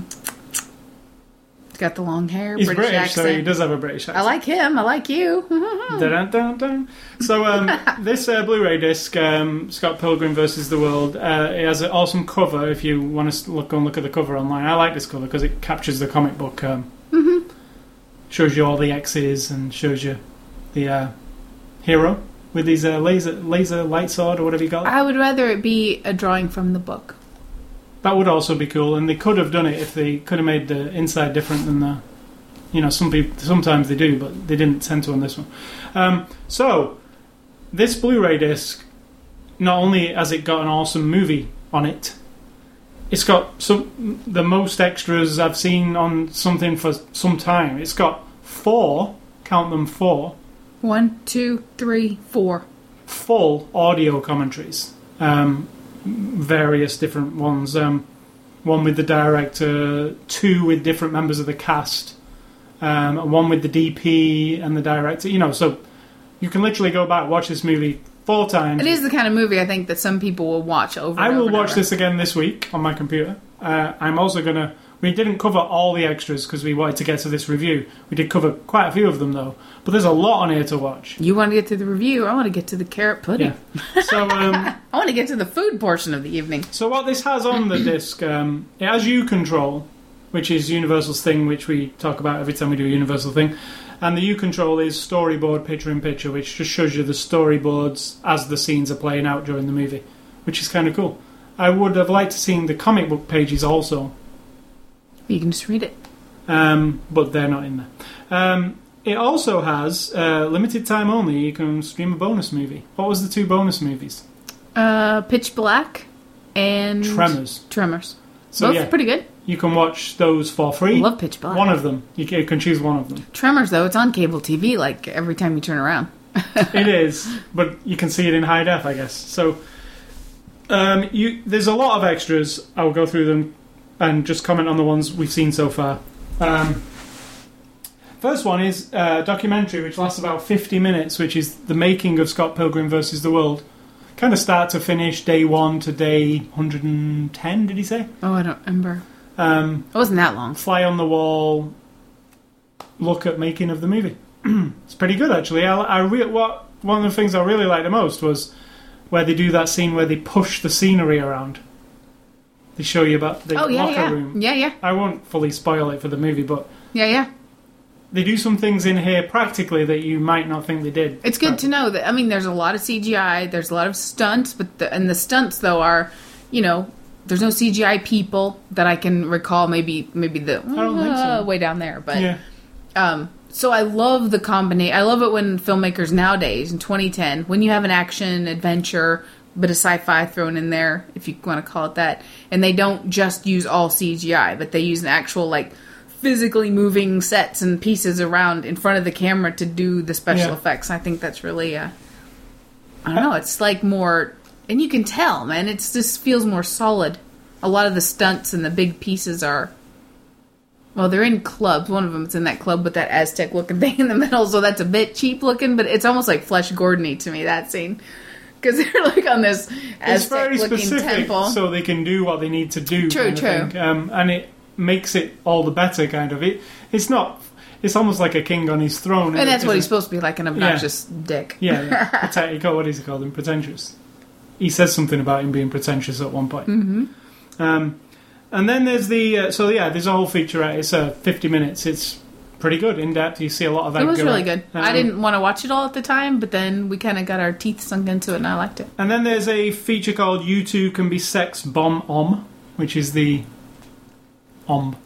Got the long hair, he's British, British, so he does have a British accent. I like him. I like you. Dun, dun, dun. So um, this uh, Blu-ray disc, um, Scott Pilgrim versus the World, uh, it has an awesome cover. If you want to look, go and look at the cover online, I like this cover because it captures the comic book. Um, Mm-hmm. Shows you all the X's and shows you the uh, hero with his uh, laser laser light sword or whatever you got. I would rather it be a drawing from the book. That would also be cool, and they could have done it if they could have made the inside different than the. You know, some people sometimes they do, but they didn't tend to on this one. Um, so, this Blu-ray disc, not only has it got an awesome movie on it, it's got some the most extras I've seen on something for some time. It's got four, count them four, One, two, three, four. full audio commentaries. Um, various different ones. Um, one with the director, two with different members of the cast, um, and one with the DP and the director. You know, so you can literally go back watch this movie four times. It is the kind of movie I think that some people will watch over. I will over watch over. this again this week on my computer. Uh, I'm also gonna. We didn't cover all the extras because we wanted to get to this review. We did cover quite a few of them though, but there's a lot on here to watch. You want to get to the review? I want to get to the carrot pudding. Yeah. So. Um, I want to get to the food portion of the evening. So what this has on the disc, um, it has U control, which is Universal's thing, which we talk about every time we do a Universal thing. And the U control is storyboard picture in picture, which just shows you the storyboards as the scenes are playing out during the movie, which is kind of cool. I would have liked to seen the comic book pages also, You can just read it. um, but they're not in there. Um, it also has uh, limited time only. You can stream a bonus movie. What was the two bonus movies? Uh, Pitch Black and Tremors. Tremors. So Both yeah, pretty good. you can watch those for free. Love Pitch Black. One of them. You can, you can choose one of them. Tremors though, it's on cable TV like every time you turn around. it is, but you can see it in high def, I guess. So, um, you there's a lot of extras. I'll go through them and just comment on the ones we've seen so far. Um, first one is a documentary which lasts about 50 minutes, which is the making of Scott Pilgrim versus the World. Kind of start to finish, day one to day 110. Did he say? Oh, I don't remember. Um, It wasn't that long. fly on the wall look at making of the movie. it's pretty good actually. I, I re- what one of the things I really liked the most was where they do that scene where they push the scenery around. They show you about the oh yeah, locker yeah, room. yeah, yeah, I won't fully spoil it for the movie, but yeah, yeah. they do some things in here practically that you might not think they did. It's good to know that. I mean, there's a lot of CGI. There's a lot of stunts, but the, and the stunts though are, you know, there's no CGI people that I can recall. Maybe maybe the don't so. uh, way down there, but Yeah, um. So I love the combination. I love it when filmmakers nowadays in 2010, when you have an action adventure, bit of sci-fi thrown in there, if you want to call it that, and they don't just use all CGI, but they use an actual like physically moving sets and pieces around in front of the camera to do the special Yeah. effects. I think that's really uh, I don't know. It's like more, and you can tell, man. it just feels more solid. A lot of the stunts and the big pieces are. Well, they're in clubs. One of them is in that club with that Aztec looking thing in the middle, so that's a bit cheap looking, but it's almost like Flesh Gordony to me that scene because they're like on this it's very specific, temple. so they can do what they need to do. True, true. Um, and it makes it all the better. Kind of it. It's not. It's almost like a king on his throne. and that's what he's supposed to be like an obnoxious dick. Yeah, yeah. Prete- he called- what he him? Pretentious. He says something about him being pretentious at one point. Mm-hmm. Um, and then there's the uh, so yeah, there's a whole featurette. It's uh, 50 minutes. It's pretty good, in depth. You see a lot of. that. It was Edgar really Wright. good. I Um, didn't want to watch it all at the time, but then we kind of got our teeth sunk into it, and I liked it. And then there's a feature called "You Too Can Be Sex Bob-Omb," which is the Om,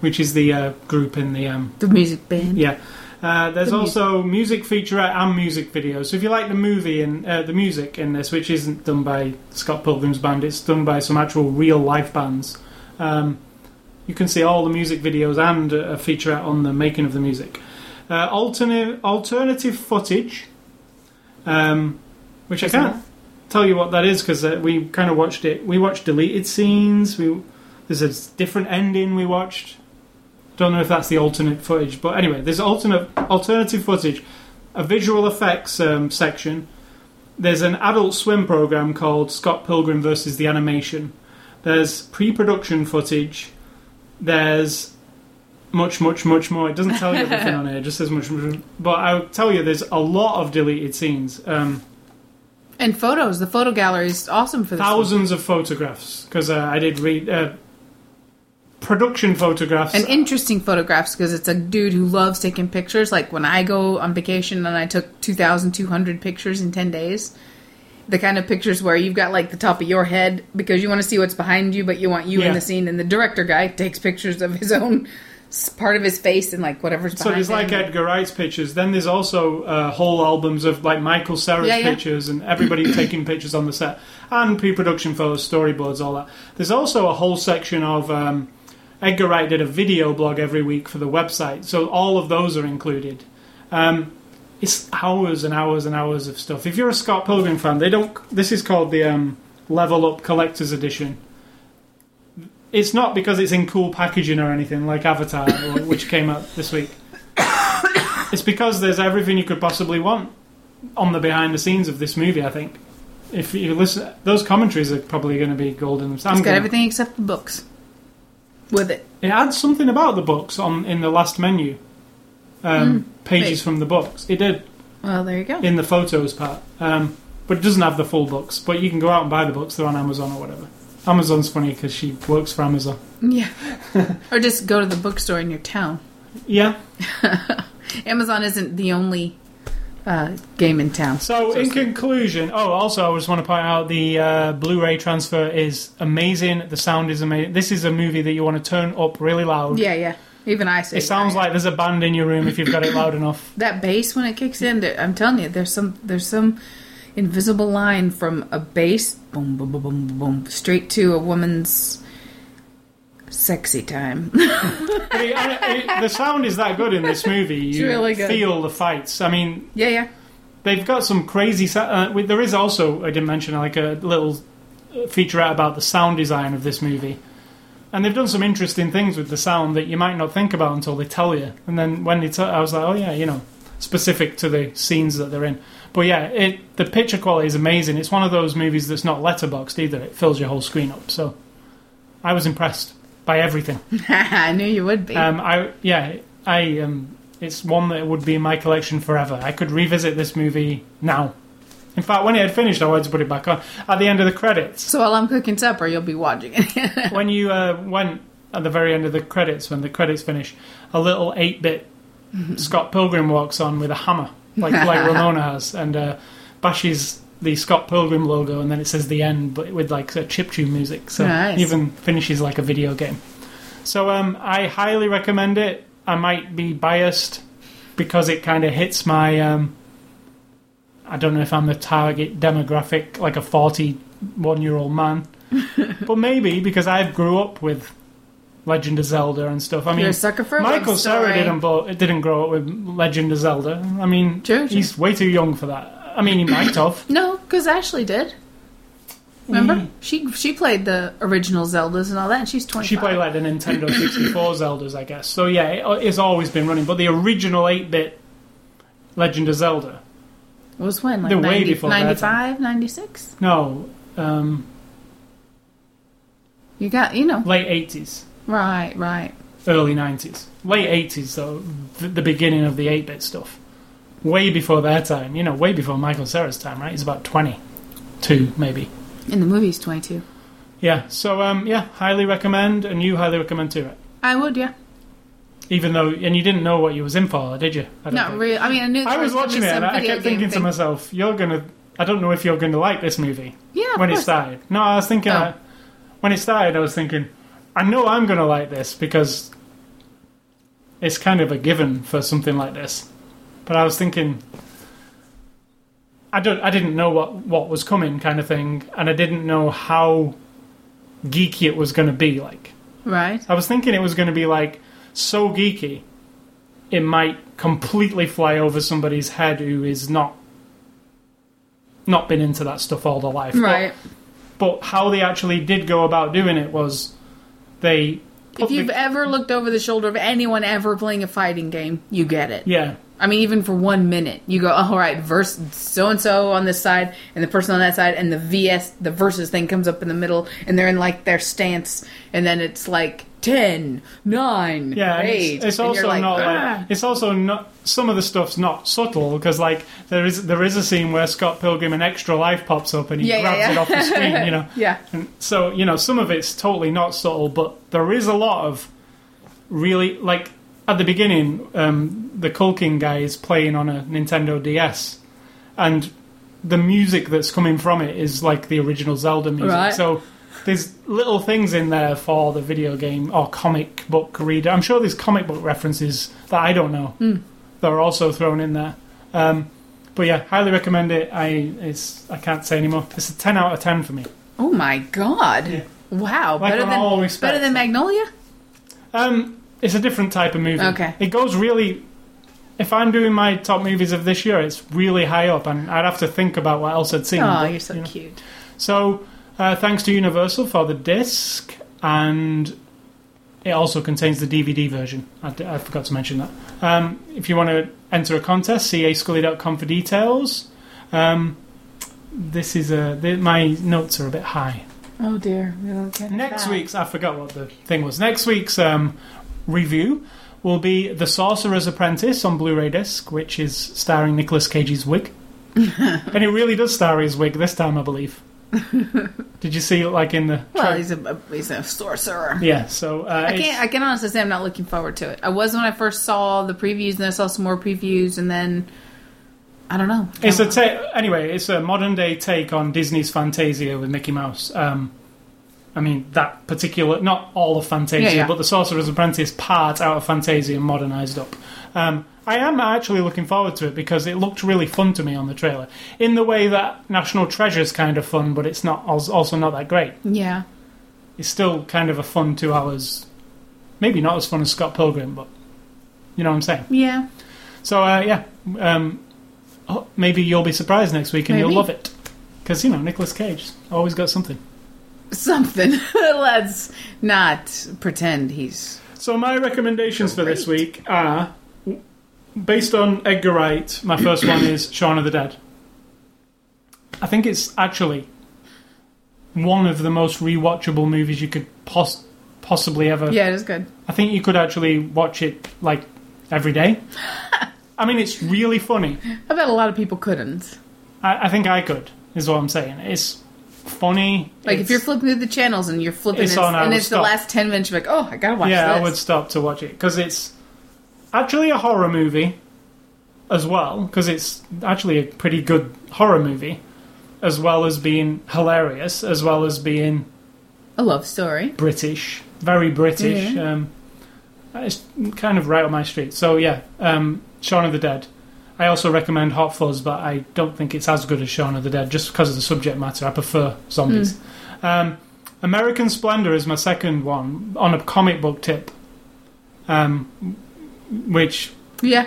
which is the uh, group in the um, The music band. Yeah. Uh, there's The music. also music featurette and music videos. So if you like the movie and uh, the music in this, which isn't done by Scott Pilgrim's band, it's done by some actual real life bands. Um, you can see all the music videos and a featurette on the making of the music. Uh, alternative alternative footage, um, which I can't that? tell you what that is because uh, we kind of watched it. We watched deleted scenes. We there's a different ending we watched. Don't know if that's the alternate footage, but anyway, there's alternate alternative footage, a visual effects um, section. There's an Adult Swim program called Scott Pilgrim versus the Animation. There's pre-production footage. There's much, much, much more. It doesn't tell you everything on here. It just says much, much. But I'll tell you, there's a lot of deleted scenes. Um, And photos. The photo gallery is awesome for this. one. thousands of photographs because uh, I did read uh, production photographs. And interesting photographs because it's a dude who loves taking pictures. Like when I go on vacation and I took 2,200 pictures in 10 days. The kind of pictures where you've got like the top of your head because you want to see what's behind you, but you want you Yeah. in the scene. And the director guy takes pictures of his own part of his face and like whatever's so there's like him. Edgar Wright's pictures. Then there's also uh, whole albums of like Michael Cera's Yeah, yeah. pictures and everybody taking pictures on the set and pre-production photos, storyboards, all that. There's also a whole section of um, Edgar Wright did a video blog every week for the website, so all of those are included. Um, it's hours and hours and hours of stuff. If you're a Scott Pilgrim fan, they don't. This is called the um, Level Up Collector's Edition. It's not because it's in cool packaging or anything like Avatar, or- which came out this week. It's because there's everything you could possibly want on the behind the scenes of this movie. I think if you listen, those commentaries are probably going to be golden. It's got everything except the books with it. It adds something about the books on in the last menu. Um, pages wait. from the books. It did Well, there you go. in the photos part, um, but it doesn't have the full books. But you can go out and buy the books. They're on Amazon or whatever. Amazon's funny because she works for Amazon. Yeah. or just go to the bookstore in your town. Yeah. Amazon isn't the only uh, game in town. So, in conclusion, oh, also, I just want to point out the uh, Blu-ray transfer is amazing. The sound is amazing. This is a movie that you want to turn up really loud. Yeah, yeah. Even I say It sounds like there's a band in your room if you've got it loud enough. that bass when it kicks in. I'm telling you, there's some there's some invisible line from a bass boom boom boom boom boom, boom straight to a woman's sexy time. It, the sound is that good in this movie. You really good. feel the fights. I mean, yeah, yeah. they've got some crazy. Uh, there is also I didn't mention like a little featurette about the sound design of this movie, and they've done some interesting things with the sound that you might not think about until they tell you. And then when they tell, I was like, oh yeah, you know, specific to the scenes that they're in. But yeah, it the picture quality is amazing. It's one of those movies that's not letterboxed either. It fills your whole screen up. So I was impressed by everything. I knew you would be. Um, I yeah, I um, it's one that would be in my collection forever. I could revisit this movie now. In fact, when it had finished, I wanted to put it back on at the end of the credits. so while I'm cooking supper, you'll be watching it. when you uh, went at the very end of the credits, when the credits finish, a little eight-bit Scott Pilgrim walks on with a hammer, like like Ramona has, and uh, bashes the Scott Pilgrim logo, and then it says the end, but with like a chiptune music. So Nice. even finishes like a video game. So um, I highly recommend it. I might be biased because it kind of hits my. Um, I don't know if I'm the target demographic, like a 41 year old man, but maybe because I grew up with Legend of Zelda and stuff. I mean, You're a sucker for Michael story. didn't, bo- didn't grow up with Legend of Zelda. I mean, true. he's way too young for that. I mean, he might have. no, because Ashley did. Remember, Mm. she she played the original Zeldas and all that, and she's 25. She played like the Nintendo 64 Zeldas, I guess. So yeah, it, it's always been running. But the original 8-bit Legend of Zelda, It was when? Like They're way before 95, 96? no, um, You got, you know. late 80s, Right, right. early 90s, late 80s though, the, the beginning of the 8-bit stuff. Way before their time, you know, way before Michael Cera's time, right? He's about 22, maybe. In the movie's 22. Yeah. So um, yeah, highly recommend, and you highly recommend too. Right? I would, yeah. Even though, and you didn't know what you was in for, did you? I don't Not think. really. I mean, I knew I was watching it, and I kept thinking to myself, "You're gonna." I don't know if you're going to like this movie Yeah, when it course. started. No, I was thinking Oh. uh, when it started, I was thinking, I know I'm going to like this because it's kind of a given for something like this. But I was thinking, I don't, I didn't know what what was coming, kind of thing, and I didn't know how geeky it was going to be. Like, Right. I was thinking it was going to be like so geeky, it might completely fly over somebody's head who is not not been into that stuff all their life. Right. but how they actually did go about doing it was they. If you've the- ever looked over the shoulder of anyone ever playing a fighting game, you get it. yeah, I mean, even for one minute, you go, "Oh, all right, verse so and so on this side, and the person on that side, and the VS, the versus thing comes up in the middle, and they're in like their stance, and then it's like 10, 9, yeah, 8. it's, it's also like, not "Ah." like it's also not some of the stuff's not subtle because like there is there is a scene where Scott Pilgrim an extra life pops up and he Yeah, yeah, grabs yeah. it off the screen, you know. Yeah. And so, you know, some of it's totally not subtle, but there is a lot of really like at the beginning, um, the Culkin guy is playing on a Nintendo DS, and the music that's coming from it is like the original Zelda music. Right. So there's little things in there for the video game or comic book reader. I'm sure there's comic book references that I don't know Hmm. that are also thrown in there. Um, but yeah, highly recommend it. I it's I can't say anymore. It's a ten out of ten for me. Oh my god. Yeah. Wow. Like better than respects. better than Magnolia? Um, it's a different type of movie. Okay. It goes really. If I'm doing my top movies of this year, it's really high up, and I'd have to think about what else I'd seen. Oh, but, you're so you know. cute. So, uh, thanks to Universal for the disc, and it also contains the DVD version. I, d- I forgot to mention that. Um, if you want to enter a contest, see cascully.com for details. Um, this is a. My notes are a bit high. Oh dear. We don't get Next that. week's, I forgot what the thing was. Next week's um, review will be The Sorcerer's Apprentice on Blu ray disc, which is starring Nicolas Cage's wig. and it really does star his wig this time, I believe. Did you see it like in the. Well, he's a he's a sorcerer. yeah, so. Uh, I can't. I can honestly say I'm not looking forward to it. I was when I first saw the previews, and I saw some more previews, and then I don't know. It's a ta- anyway. It's a modern day take on Disney's Fantasia with Mickey Mouse, um, I mean, that particular, not all of Fantasia, Yeah, yeah. but the Sorcerer's Apprentice part out of Fantasia and modernised up. Um, I am actually looking forward to it because it looked really fun to me on the trailer. In the way that National Treasure is kind of fun, but it's not also not that great. Yeah. It's still kind of a fun two hours. Maybe not as fun as Scott Pilgrim, but you know what I'm saying. Yeah. So uh, yeah, um, oh, maybe you'll be surprised next week and Maybe. you'll love it because you know Nicolas Cage always got something. Something. Let's not pretend he's. So my recommendations for this week are based on Edgar Wright. My first one is Shaun of the Dead. I think it's actually one of the most rewatchable movies you could pos- possibly ever. Yeah, it is good. I think you could actually watch it like every day. I mean, it's really funny. I bet a lot of people couldn't. I, I think I could. Is what I'm saying. It's funny. Like if you're flipping through the channels and you're flipping, It's and, on, and it's the last ten minutes, you're like, oh, I gotta watch yeah, this. I would stop to watch it because it's actually a horror movie as well. Because it's actually a pretty good horror movie, as well as being hilarious, as well as being A love story. British, very British. Yeah. Um, it's kind of right on my street. So yeah, um, Shaun of the Dead. I also recommend Hot Fuzz, but I don't think it's as good as Shaun of the Dead just because of the subject matter. I prefer zombies. Um, American Splendor is my second one on a comic book tip, um, which Yeah.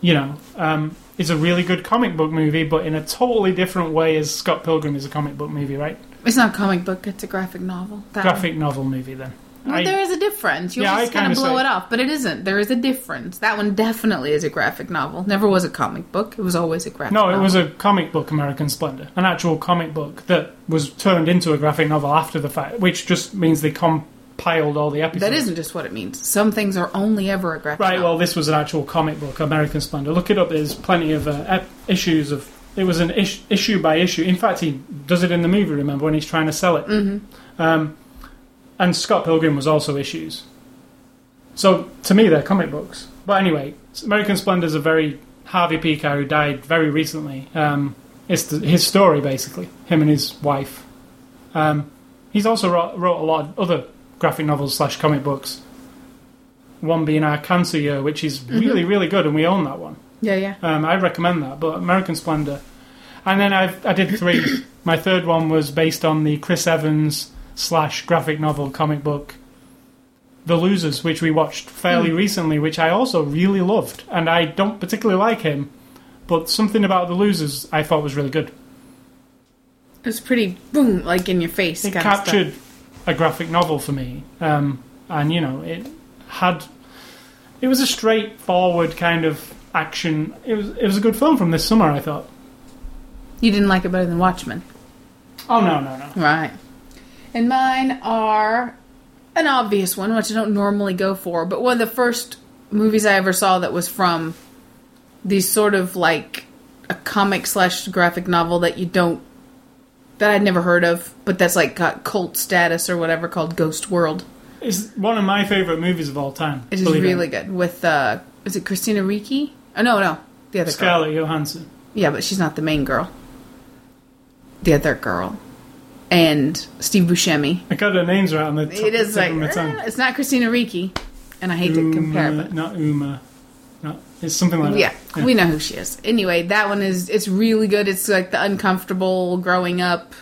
you know um, is a really good comic book movie, but in a totally different way as Scott Pilgrim is a comic book movie, right? It's not a comic book, it's a graphic novel. That Graphic novel movie, then. Well, I- there is a difference. You'll Yeah, just kind kinda blow say- it off, but it isn't. There is a difference. That one definitely is a graphic novel. Never was a comic book. It was always a graphic No, novel. it was a comic book, American Splendor, an actual comic book that was turned into a graphic novel after the fact, which just means they compiled all the episodes. That isn't just what it means. Some things are only ever a graphic right. novel. Well, this was an actual comic book, American Splendor. Look it up. There's plenty of uh, ep- issues of. It was an ish- issue by issue. In fact, he does it in the movie. Remember when he's trying to sell it? Mm-hmm. Um, and Scott Pilgrim was also issues. So to me, they're comic books. But anyway, American Splendor is a very Harvey Pekar who died very recently. Um, it's the, his story basically, him and his wife. Um, he's also wrote, wrote a lot of other graphic novels slash comic books. One being Our Cancer Year, which is really really good, and we own that one. yeah, yeah. Um, I recommend that. But American Splendor, and then I I did three. My third one was based on the Chris Evans slash graphic novel comic book, The Losers, which we watched fairly recently, which I also really loved. And I don't particularly like him, but something about The Losers I thought was really good. It was pretty boom, like in your face. It captured a graphic novel for me, um, and you know it had. It was a straightforward kind of action. It was it was a good film from this summer. I thought. You didn't like it better than Watchmen, Oh no no no. right? And mine are an obvious one, which I don't normally go for, but one of the first movies I ever saw that was from these sort of like a comic slash graphic novel that you don't that I'd never heard of, but that's like got cult status or whatever called Ghost World. It's one of my favorite movies of all time. It is really good with uh is it Christina Ricci? Oh no, no. The other girl. Scarlett Johansson. Yeah, but she's not the main girl. The other girl. And Steve Buscemi. I got her names right on the top, It is like tongue. it's not Christina Ricci. And I hate to compare, but not Uma. It's something like yeah, that. we know who she is. Anyway, that one is it's really good. It's like the uncomfortable growing up.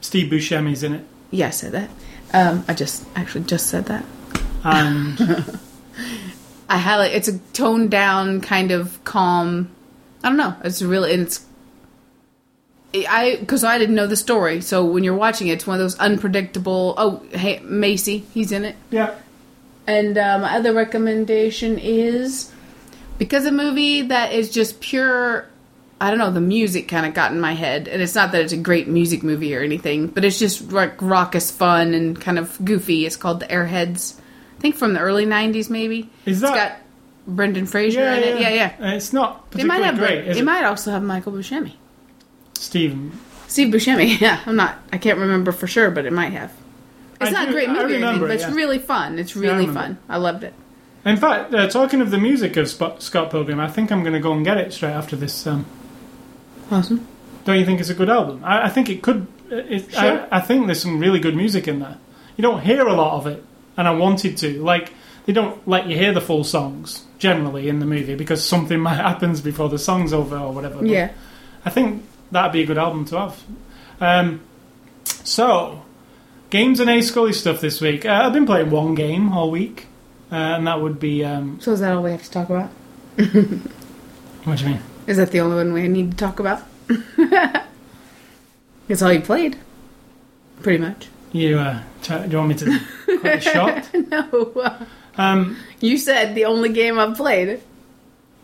Steve Buscemi's in it, Yeah, I said that. Um, I just actually just said that. and I highlight. It's a toned down kind of calm. I don't know. It's really and it's. I because I didn't know the story, so when you're watching it, it's one of those unpredictable. Oh, hey, Macy, he's in it. yeah, And uh, my other recommendation is because a movie that is just pure. I don't know. The music kind of got in my head, and it's not that it's a great music movie or anything, but it's just like raucous fun and kind of goofy. It's called The Airheads. I think from the early '90s, maybe. Is It's that- got Brendan Fraser yeah, in it. Yeah, yeah. Uh, It's not It might particularly have. great. it it? might also have Michael Buscemi. Steve. Steve Buscemi. Yeah, I'm not. I can't remember for sure, but it might have. It's I not do- a great movie, or anything, remember but it, it's yeah. really fun. It's really remember fun. I loved it. In fact, uh, talking of the music of Spot, Scott Pilgrim, I think I'm going to go and get it straight after this. Um, Awesome. don't you think it's a good album? I, I think it could it, Sure. I, I think there's some really good music in there. You don't hear a lot of it, and I wanted to. Like, they don't let you hear the full songs generally in the movie because something might happens before the song's over or whatever. But Yeah. I think that'd be a good album to have. Um, so, games and A Scully stuff this week. Uh, I've been playing one game all week, uh, and that would be. Um, So is that all we have to talk about? what do you mean? Is that the only one we need to talk about? It's all you played. Pretty much. You, uh, try, do you want me to quit the shot? No. Um, You said the only game I've played.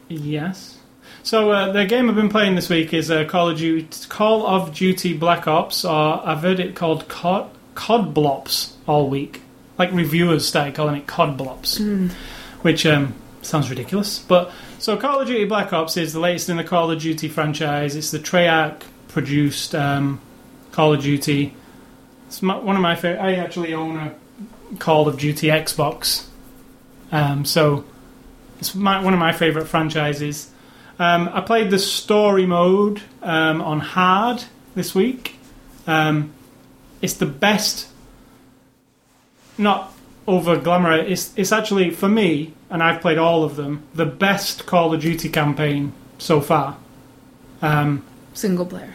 Yes. So uh, the game I've been playing this week is uh, Call of Duty, Call of Duty Black Ops, or I've heard it called COD, COD Blops all week. Like reviewers started calling it COD Blops, which um, sounds ridiculous. But so Call of Duty Black Ops is the latest in the Call of Duty franchise. It's the Treyarch produced um, Call of Duty. It's my, one of my favorite. I actually own a Call of Duty Xbox, um, so it's my, one of my favourite franchises. Um, I played the story mode um, on hard this week. Um, it's the best, not over glamour. It's it's actually for me, and I've played all of them. The best Call of Duty campaign so far. Um, Single player.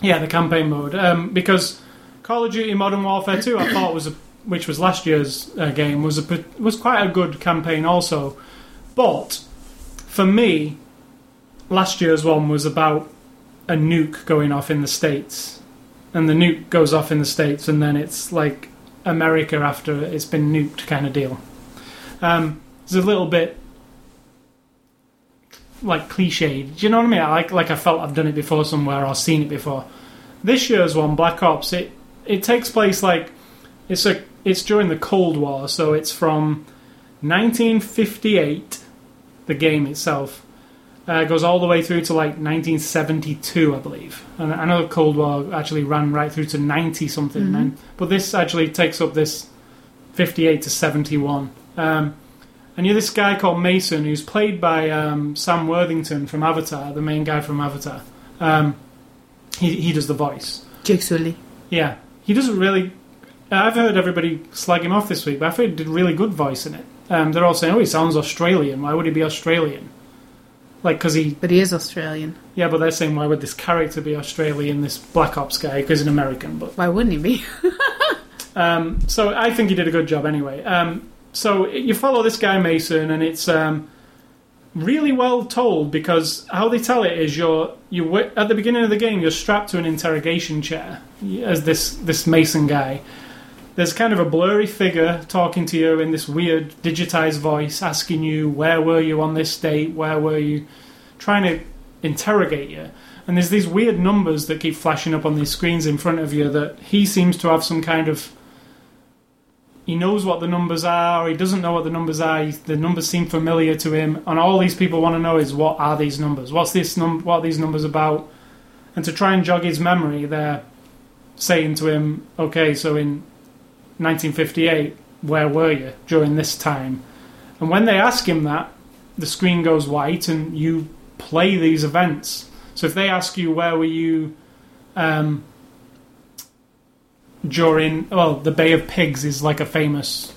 yeah, the campaign mode. Um, because Call of Duty Modern Warfare 2, I thought was a, which was last year's uh, game, was a was quite a good campaign also. But for me, last year's one was about a nuke going off in the states, and the nuke goes off in the states, and then it's like America after it's been nuked kind of deal. Um, it's a little bit like cliched. Do you know what I mean? Like like I felt I've done it before somewhere or seen it before. This year's one, Black Ops, it it takes place like it's a it's during the Cold War, so it's from 1958. The game itself uh, goes all the way through to like 1972, I believe. And I know the Cold War actually ran right through to 90 something, Mhm. man. But this actually takes up this 58 to 71. Um, and you're this guy called Mason, who's played by um, Sam Worthington from Avatar, the main guy from Avatar. Um, he he does the voice. Jake Sully. Yeah, he doesn't really. I've heard everybody slag him off this week, but I thought he did really good voice in it. Um, they're all saying, "Oh, he sounds Australian. Why would he be Australian?" Like, because he, But he is Australian. yeah, but they're saying, "Why would this character be Australian? This Black Ops guy, because he's an American." But Why wouldn't he be? um, so I think he did a good job anyway. Um, so you follow this guy Mason, and it's um, really well told because how they tell it is you're you at the beginning of the game you're strapped to an interrogation chair as this this Mason guy. There's kind of a blurry figure talking to you in this weird digitized voice, asking you where were you on this date, where were you, trying to interrogate you. And there's these weird numbers that keep flashing up on these screens in front of you that he seems to have some kind of he knows what the numbers are, or he doesn't know what the numbers are. He, the numbers seem familiar to him, and all these people want to know is what are these numbers? What's this num? What are these numbers about? And to try and jog his memory, they're saying to him, "Okay, so in 1958, where were you during this time?" And when they ask him that, the screen goes white, and you play these events. So if they ask you where were you um, during well the Bay of Pigs is like a famous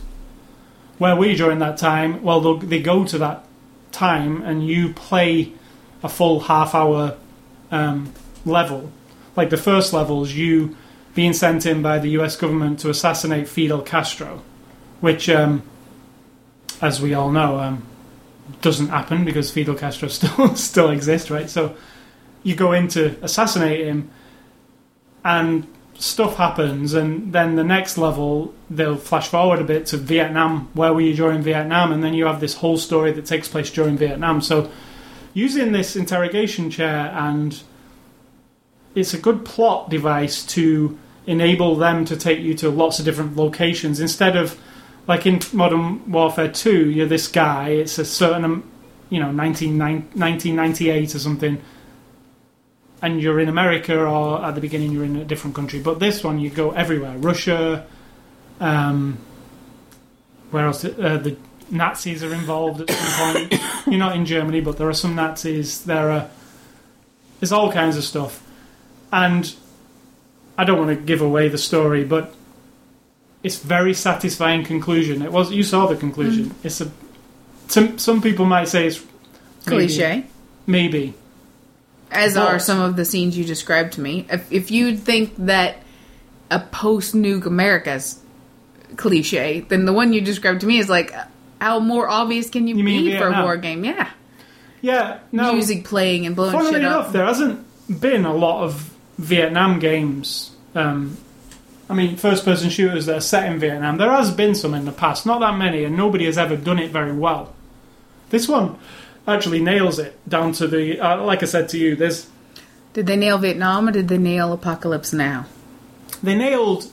where were you during that time well they'll- go to that time and you play a full half hour um, level like the first level is you being sent in by the US government to assassinate Fidel Castro which um, as we all know um, doesn't happen because Fidel Castro still still exists right so you go in to assassinate him and stuff happens, and then the next level they'll flash forward a bit to Vietnam. Where were you during Vietnam? And then you have this whole story that takes place during Vietnam. So, using this interrogation chair, and it's a good plot device to enable them to take you to lots of different locations instead of like in Modern Warfare 2, you're this guy, it's a certain, you know, 19, 1998 or something, and you're in America or at the beginning you're in a different country. But this one, you go everywhere. Russia, um, where else? Uh, the Nazis are involved at some point. you're not in Germany, but there are some Nazis. There are there's all kinds of stuff, and I don't want to give away the story, but it's very satisfying conclusion. It was you saw the conclusion. Mm. It's a some some people might say it's maybe- Cliche. Maybe. As Well- are some of the scenes you described to me. If, if you think that a post nuke America's cliche, then the one you described to me is like, how more obvious can you, You be for a war game? Yeah. Yeah. No. Music playing and blowing Funnily shit enough, up. there hasn't been a lot of Vietnam games. Um, I mean, first-person shooters that are set in Vietnam. There has been some in the past, not that many, and nobody has ever done it very well. This one actually nails it down to the. Uh, like I said to you, there's Did they nail Vietnam or did they nail Apocalypse Now? they nailed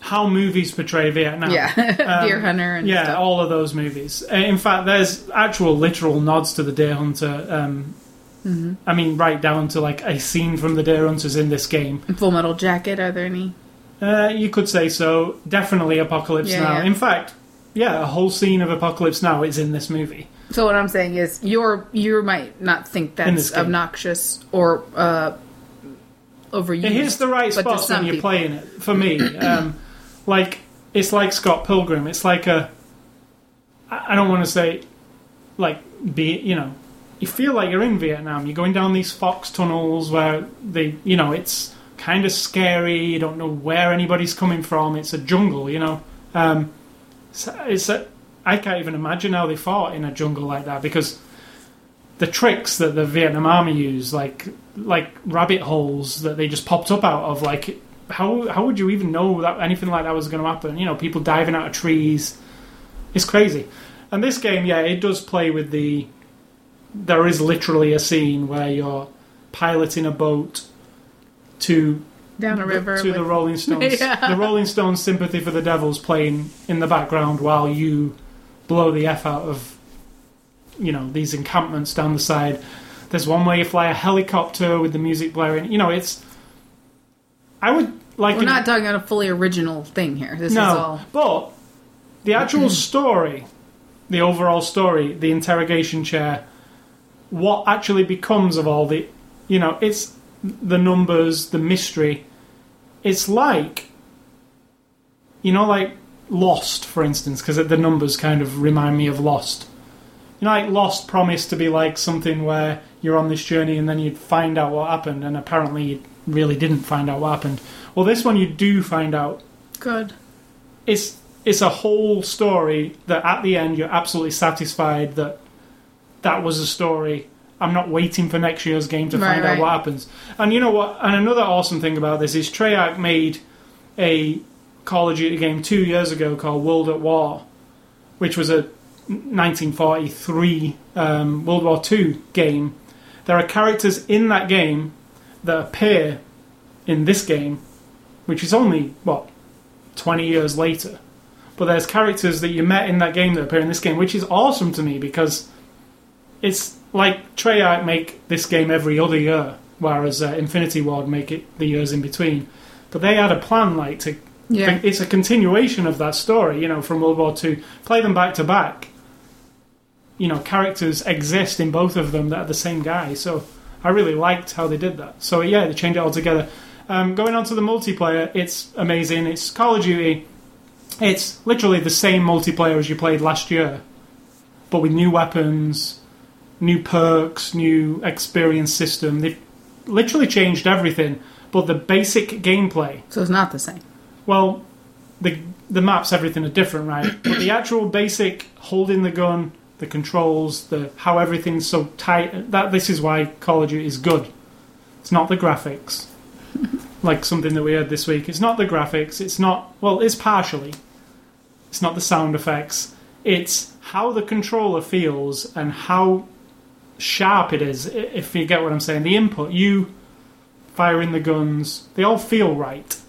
how movies portray Vietnam. Yeah. Deer Hunter and Um, yeah, stuff. all of those movies. In fact, there's actual literal nods to the Deer Hunter. Um, Mm-hmm. I mean, right down to like a scene from the Deer Hunters in this game. Full Metal Jacket, are there any? Uh, you could say so. Definitely Apocalypse Yeah, Now. yeah. In fact, yeah, a whole scene of Apocalypse Now is in this movie. So what I'm saying is, you're you might not think that's obnoxious or uh, overused. It hits the right spot when you're people- playing it. For me, um, like it's like Scott Pilgrim. It's like a I don't want to say, like be you know, you feel like you're in Vietnam. You're going down these fox tunnels where they you know it's kind of scary. You don't know where anybody's coming from. It's a jungle, you know. Um, it's, it's a, I can't even imagine how they fought in a jungle like that because the tricks that the Vietnam army use, like like rabbit holes that they just popped up out of, like how how would you even know that anything like that was going to happen? You know, people diving out of trees. It's crazy. And this game, yeah, it does play with the. There is literally a scene where you're piloting a boat to down a river. to with- the Rolling Stones. Yeah. The Rolling Stones' "Sympathy for the Devil's" playing in the background while you blow the f out of, you know, these encampments down the side. There's one where you fly a helicopter with the music blaring. You know, it's. I would like. We're not talking about a fully original thing here. This no, is all. but the actual story, the overall story, the interrogation chair, what actually becomes of all the, you know, it's the numbers, the mystery. It's like, you know, like Lost, for instance, because the numbers kind of remind me of Lost. You know, like Lost promised to be like something where you're on this journey and then you'd find out what happened, and apparently you really didn't find out what happened. Well, this one you do find out Good. it's it's a whole story that at the end you're absolutely satisfied that that was a story. I'm not waiting for next year's game to Right, find out right. what happens. And you know what? And another awesome thing about this is Treyarch made a Call of Duty game two years ago called World at War, which was a 1943 um, World War II game. There are characters in that game that appear in this game, which is only what 20 years later. But there's characters that you met in that game that appear in this game, which is awesome to me because it's like Treyarch make this game every other year, whereas uh, Infinity Ward make it the years in between. But they had a plan, like to. Yeah. It's a continuation of that story, you know, from World War II. Play them back to back. You know, characters exist in both of them that are the same guy. So I really liked how they did that. So yeah, they changed it all together. Um, going on to the multiplayer, it's amazing. It's Call of Duty. It's literally the same multiplayer as you played last year, but with new weapons, new perks, new experience system. They've literally changed everything, but the basic gameplay So it's not the same. well, the the maps, everything are different, right? but the actual basic holding the gun, the controls, the how everything's so tight. That this is why Call of Duty is good. It's not the graphics, like something that we heard this week. It's not the graphics. It's not well. It's partially. It's not the sound effects. It's how the controller feels and how sharp it is. If you get what I'm saying, the input, you firing the guns, they all feel right.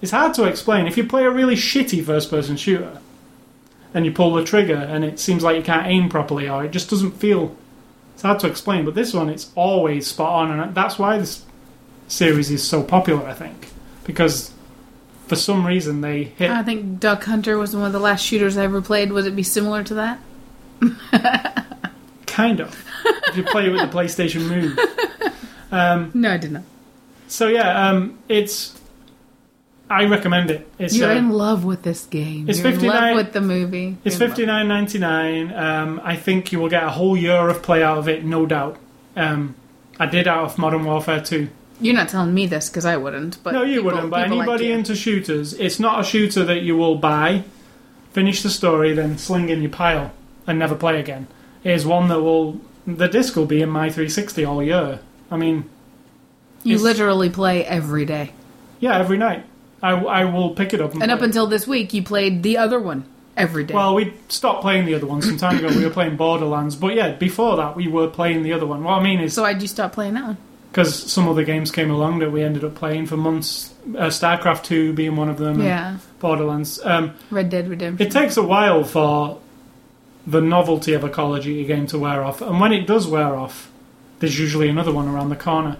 It's hard to explain. If you play a really shitty first person shooter and you pull the trigger and it seems like you can't aim properly or it just doesn't feel. It's hard to explain, but this one, it's always spot on, and that's why this series is so popular, I think. Because for some reason they hit. I think Duck Hunter was one of the last shooters I ever played. Would it be similar to that? Kind of. If you play it with the PlayStation Move. Um, No, I did not. So yeah, um, it's. I recommend it. It's You're uh, in love with this game. It's You're in love with the movie. It's fifty nine ninety nine. Um, I think you will get a whole year of play out of it, no doubt. Um, I did out of Modern Warfare two. You're not telling me this because I wouldn't. But no, you people- wouldn't. But people like anybody into shooters, it's not a shooter that you will buy, finish the story, then sling in your pile and never play again. It is one that will. The disc will be in my 360 all year. I mean, you it's- literally play every day. yeah, every night. I, I will pick it up. And, up until this week, you played the other one every day. Well, we stopped playing the other one some time ago. we were playing Borderlands, but yeah, before that we were playing the other one. What I mean is so why'd you stop playing that one? because some other games came along that we ended up playing for months. Uh, StarCraft Two being one of them. and Yeah, Borderlands. Um, Red Dead Redemption. it takes a while for the novelty of a Call of Duty game to wear off, and when it does wear off, there's usually another one around the corner.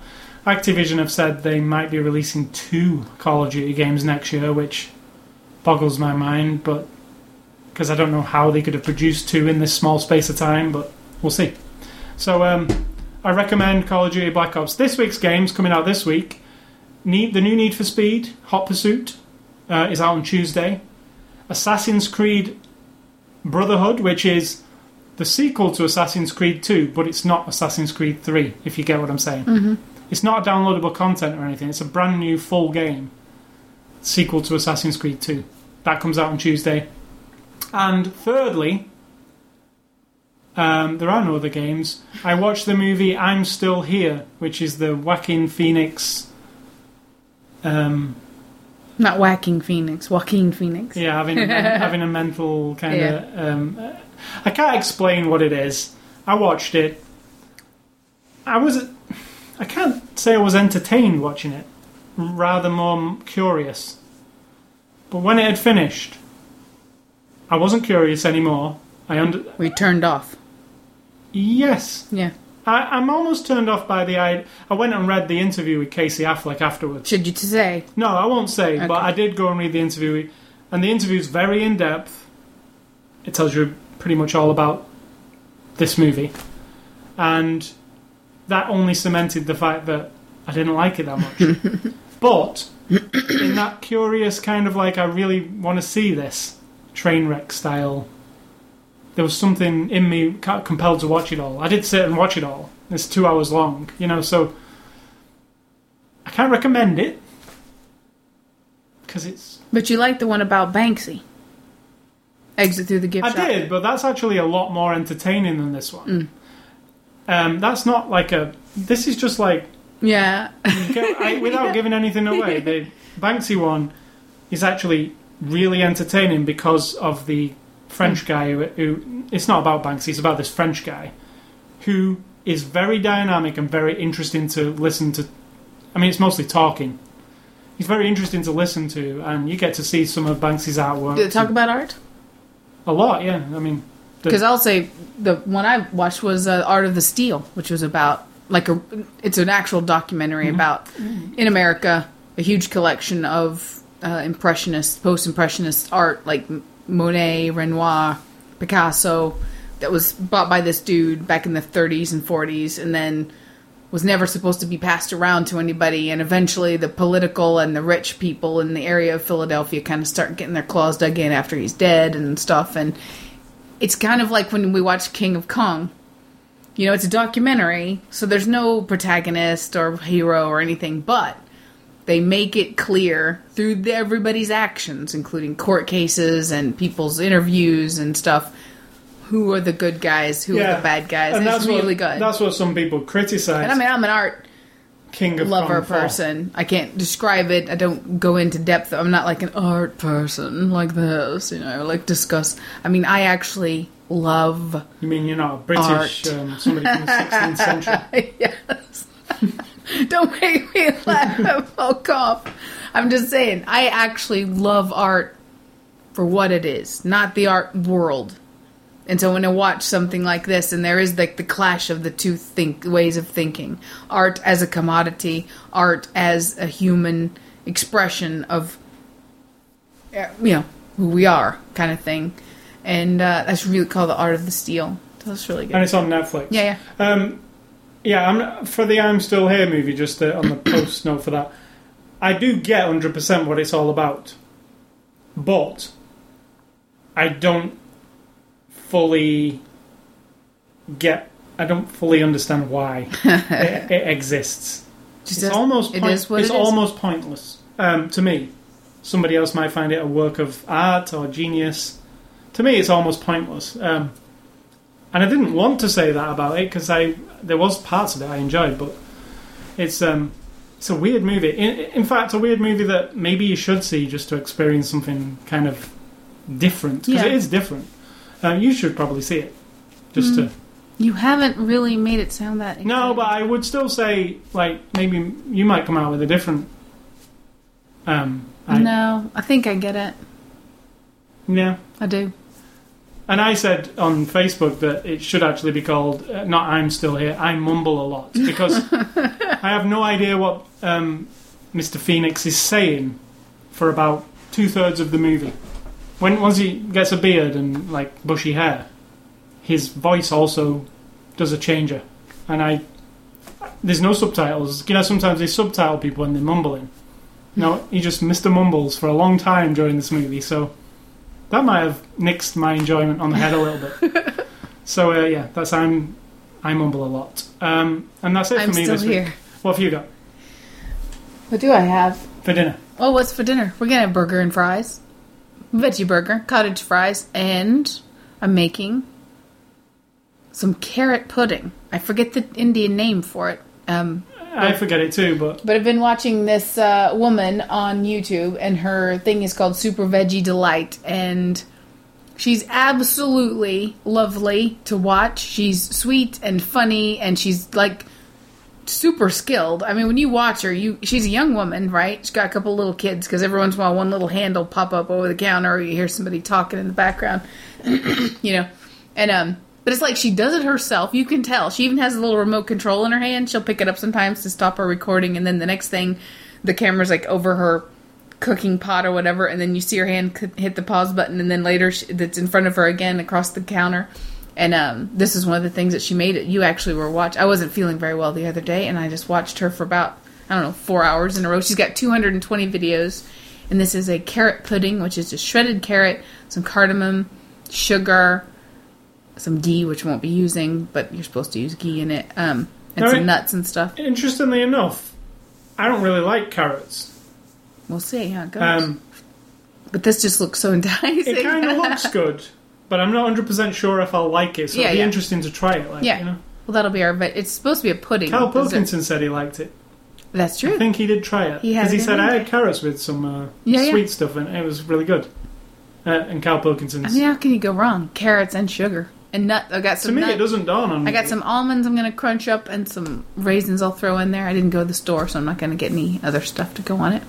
Activision have said they might be releasing two Call of Duty games next year, which boggles my mind, but because I don't know how they could have produced two in this small space of time, but we'll see. So um, I recommend Call of Duty Black Ops. This week's games coming out this week. Need the new Need for Speed Hot Pursuit uh, is out on Tuesday. Assassin's Creed Brotherhood, which is the sequel to Assassin's Creed 2, but it's not Assassin's Creed 3, if you get what I'm saying. Mm-hmm. It's not downloadable content or anything, it's a brand new full game sequel to Assassin's Creed 2. That comes out on Tuesday. And thirdly, um, there are no other games. I watched the movie I'm Still Here, which is the Joaquin Phoenix. Um, Not Whacking Phoenix, Joaquin Phoenix. yeah, having having a mental kind of. Um, uh, I can't explain what it is. I watched it. I was. I can't say I was entertained watching it. Rather more curious. But when it had finished, I wasn't curious anymore. I under. We turned off. Yes, Yeah. I, I'm almost turned off by the. I, I went and read the interview with Casey Affleck afterwards. Should you to say? No, I won't say, Okay. but I did go and read the interview, and the interview is very in depth. It tells you pretty much all about this movie, and that only cemented the fact that I didn't like it that much. but in that curious kind of like, I really want to see this train wreck style. There was something in me compelled to watch it all. I did sit and watch it all. It's two hours long, you know, so I can't recommend it because it's. But you like the one about Banksy. Exit through the gift I shop. did, but that's actually a lot more entertaining than this one. Um, that's not like a. This is just like Yeah. I, without giving anything away. The Banksy one is actually really entertaining because of the French guy who, who. It's not about Banksy. It's about this French guy who is very dynamic and very interesting to listen to. I mean, it's mostly talking. He's very interesting to listen to, and you get to see some of Banksy's artwork. Did it talk about art? a lot, yeah. I mean, Because I'll say the one I watched was uh, Art of the Steal, which was about like a it's an actual documentary Mm-hmm. about in America a huge collection of uh, impressionist, post impressionist art like Monet, Renoir, Picasso that was bought by this dude back in the 30s and 40s, and then was never supposed to be passed around to anybody. And eventually, the political and the rich people in the area of Philadelphia kind of start getting their claws dug in after he's dead and stuff. And it's kind of like when we watch King of Kong. You know, it's a documentary, so there's no protagonist or hero or anything, but they make it clear through the, everybody's actions, including court cases and people's interviews and stuff, who are the good guys, who are the bad guys. And it's really what, good. That's what some people criticize. And I mean, I'm an art King of lover person. I can't describe it. I don't go into depth. I'm not like an art person like this, you know, like discuss. I mean, I actually love. You mean you're not a British um, somebody from the 16th century? yes. don't make me laugh. I'll cough. I'm just saying, I actually love art for what it is, not the art world. And so when I watch something like this, and there is like the clash of the two think ways of thinking, art as a commodity, art as a human expression of, uh, you know, who we are, kind of thing, and uh, that's really called the art of the steal. That's really good. And it's on Netflix. yeah, yeah. Um, yeah, I'm for the "I'm Still Here" movie. Just uh, on the post note for that, I do get 100 percent what it's all about, but I don't fully get. I don't fully understand why it, it exists. Just it's almost it point- is it's it is. almost pointless um, to me. Somebody else might find it a work of art or genius. To me, it's almost pointless. Um, and I didn't want to say that about it because I there was parts of it I enjoyed, but it's um, it's a weird movie. In, in fact, a weird movie that maybe you should see just to experience something kind of different because Yeah. it is different. Um, you should probably see it just to. You haven't really made it sound that. No, but I would still say like maybe you might come out with a different. Um, I, no, I think I get it. Yeah, I do. And I said on Facebook that it should actually be called uh, not "I'm still here." I mumble a lot because I have no idea what um, Mr. Phoenix is saying for about two thirds of the movie. When once he gets a beard and like bushy hair, his voice also does a changer, and I there's no subtitles. You know, sometimes they subtitle people when they're mumbling. No, he just Mr. Mumbles for a long time during this movie, so that might have nixed my enjoyment on the head a little bit. so uh, yeah, that's I'm I mumble a lot, um, and that's it for I'm me still this here. week. What have you got What do I have? for dinner? Oh, what's for dinner? We're gonna have burger and fries, veggie burger, cottage fries, and I'm making some carrot pudding. I forget the Indian name for it. Um, I forget it too, but but I've been watching this uh, woman on YouTube, and her thing is called Super Veggie Delight, and she's absolutely lovely to watch. She's sweet and funny, and she's like super skilled. I mean, when you watch her, you she's a young woman, right? She's got a couple little kids because every once in a while, one little hand will pop up over the counter, or you hear somebody talking in the background, you know, and um. But it's like she does it herself. You can tell. She even has a little remote control in her hand. She'll pick it up sometimes to stop her recording, and then the next thing, the camera's like over her cooking pot or whatever, and then you see her hand hit the pause button, and then later that's in front of her again across the counter. And um, this is one of the things that she made it. You actually were watch. I wasn't feeling very well the other day, and I just watched her for about I don't know four hours in a row. She's got 220 videos, and this is a carrot pudding, which is just shredded carrot, some cardamom, sugar, some ghee, which we won't be using, but you're supposed to use ghee in it, um, and some nuts and stuff. interestingly enough, I don't really like carrots. We'll see how it goes. Um, but this just looks so enticing. it kind of looks good, but I'm not 100 percent sure if I'll like it. So Yeah, it'd be yeah. interesting to try it. Like, Yeah. you know, Well, that'll be our. But it's supposed to be a pudding. Karl dessert. Pilkington said he liked it. That's true. I think he did try it He because he said. I had carrots with some uh, Yeah, sweet stuff and it. It was really good. Uh, and Karl Pilkington's. I mean, how can you go wrong? Carrots and sugar and nut. I got some. to me, nut- it doesn't dawn on me. I got some almonds. I'm gonna crunch up and some raisins. I'll throw in there. I didn't go to the store, so I'm not gonna get any other stuff to go on it.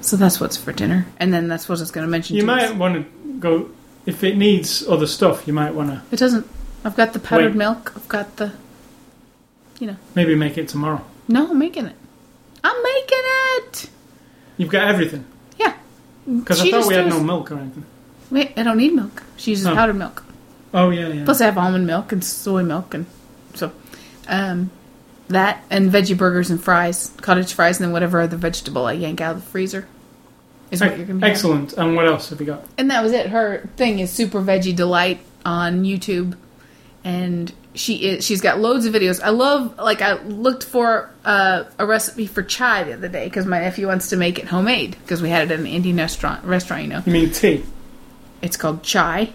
So that's what's for dinner, and then that's what I was gonna mention. You too, might want to go if it needs other stuff. You might want to It doesn't. I've got the powdered Wait. milk. I've got the. You know. maybe make it tomorrow. No, I'm making it. I'm making it. You've got everything Yeah. because I thought we had no milk or anything. Wait, I don't need milk. She uses Oh. powdered milk. Oh yeah, yeah. Plus, I have almond milk and soy milk, and so um, that and veggie burgers and fries, cottage fries, and then whatever other vegetable I yank out of the freezer is what you're gonna be. having. Excellent. And what else have you got? And that was it. Her thing is Super Veggie Delight on YouTube, and she is she's got loads of videos. I love like I looked for uh, a recipe for chai the other day because my nephew wants to make it homemade because we had it at an Indian restaurant. Restaurant, you know, You mean tea? it's called chai.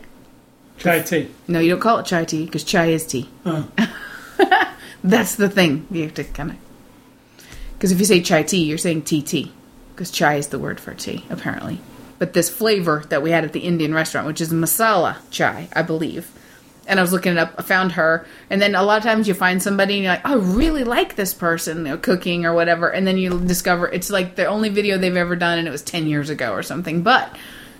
Chai tea. No, you don't call it chai tea because chai is tea. Oh. That's the thing. You have to kind of. Because if you say chai tea, you're saying tea tea. Because chai is the word for tea, apparently. But this flavor that we had at the Indian restaurant, which is masala chai, I believe. And I was looking it up, I found her. And then a lot of times you find somebody and you're like, I really like this person, you know, cooking or whatever. And then you discover it's like the only video they've ever done and it was 10 years ago or something. But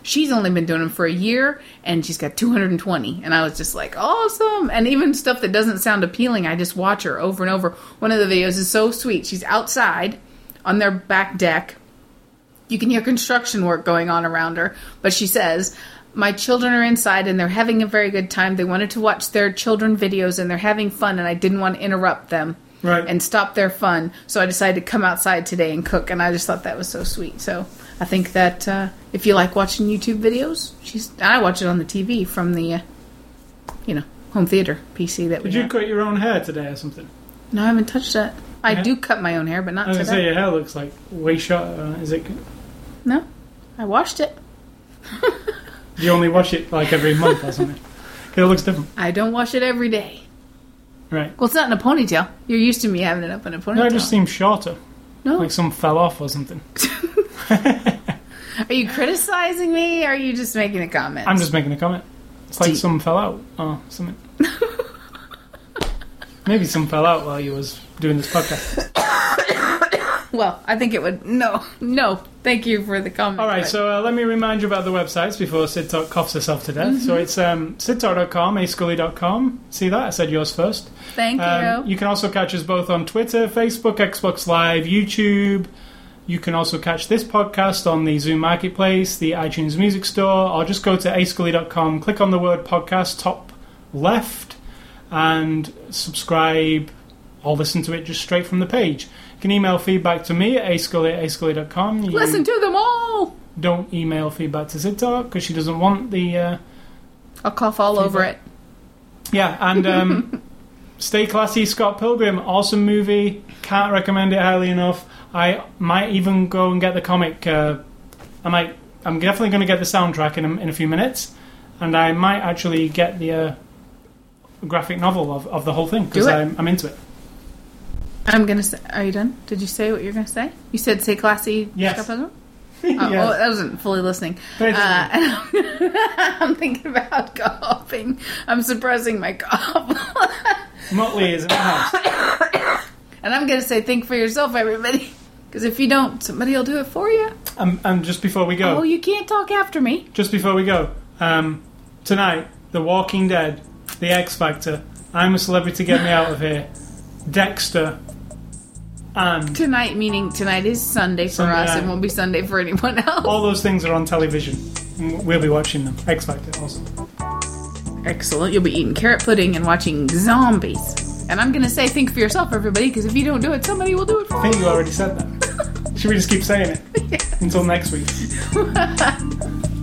she's only been doing them for a year and she's got 220 and i was just like awesome and even stuff that doesn't sound appealing i just watch her over and over one of the videos is so sweet she's outside on their back deck you can hear construction work going on around her but she says my children are inside and they're having a very good time. They wanted to watch their children videos and they're having fun, and I didn't want to interrupt them Right. and stop their fun. So I decided to come outside today and cook, and I just thought that was so sweet. So I think that uh, if you like watching YouTube videos, she's I watch it on the TV from the, uh, you know, home theater PC that we Did you have. cut your own hair today or something? No, I haven't touched that. I Yeah. do cut my own hair, but not I was gonna say today. your hair looks like way short. Uh, is it? No, I washed it. You only wash it like every month or something? It looks different, I don't wash it every day. right? Well, it's not in a ponytail. You're used to me having it up in a ponytail. No, it just seems shorter, no. like some fell off or something. Are you criticizing me? Or are you just making a comment? I'm just making a comment. It's like Do- some fell out or something. Maybe some fell out while you was doing this podcast. Well, I think it would. No, no. Thank you for the comment. All right, but- so uh, let me remind you about the websites before Sid Talk coughs herself to death. Mm-hmm. So it's um, sidtalk.com, ascully.com. See that? I said yours first. thank Um, you. you can also catch us both on Twitter, Facebook, Xbox Live, YouTube. You can also catch this podcast on the Zune Marketplace, the iTunes Music Store, or just go to ascully.com, click on the word podcast top left, and subscribe or listen to it just straight from the page. You can email feedback to me at ascully at ascully.com. You Listen to them all. don't email feedback to Sid because she doesn't want the. Uh, I'll cough all over it. Yeah, and um, Stay Classy, Scott Pilgrim, awesome movie. Can't recommend it highly enough. I might even go and get the comic. Uh, I might. I'm definitely going to get the soundtrack in a, in a few minutes, and I might actually get the uh, graphic novel of, of the whole thing because I'm, I'm into it. I'm gonna say. Are you done? Did you say what you're gonna say? You said say classy. Yes. Scott Oh, Yeah. oh, I wasn't fully listening. Uh, I'm, I'm thinking about coughing. I'm suppressing my cough. Motley is in the house. And I'm going to say, think for yourself, everybody. Because if you don't, somebody will do it for you. Um, and just before we go, Oh, you can't talk after me. just before we go, um, tonight, The Walking Dead, The X Factor, I'm a Celebrity, Get Me Out of Here, Dexter, and Tonight, meaning tonight is Sunday for Sunday us. night. It won't be Sunday for anyone else. all those things are on television. We'll be watching them. X Factor also. Excellent. You'll be eating carrot pudding and watching zombies. And I'm going to say, think for yourself, everybody, because if you don't do it, somebody will do it for you. I think you already said that. Should we just keep saying it until next week?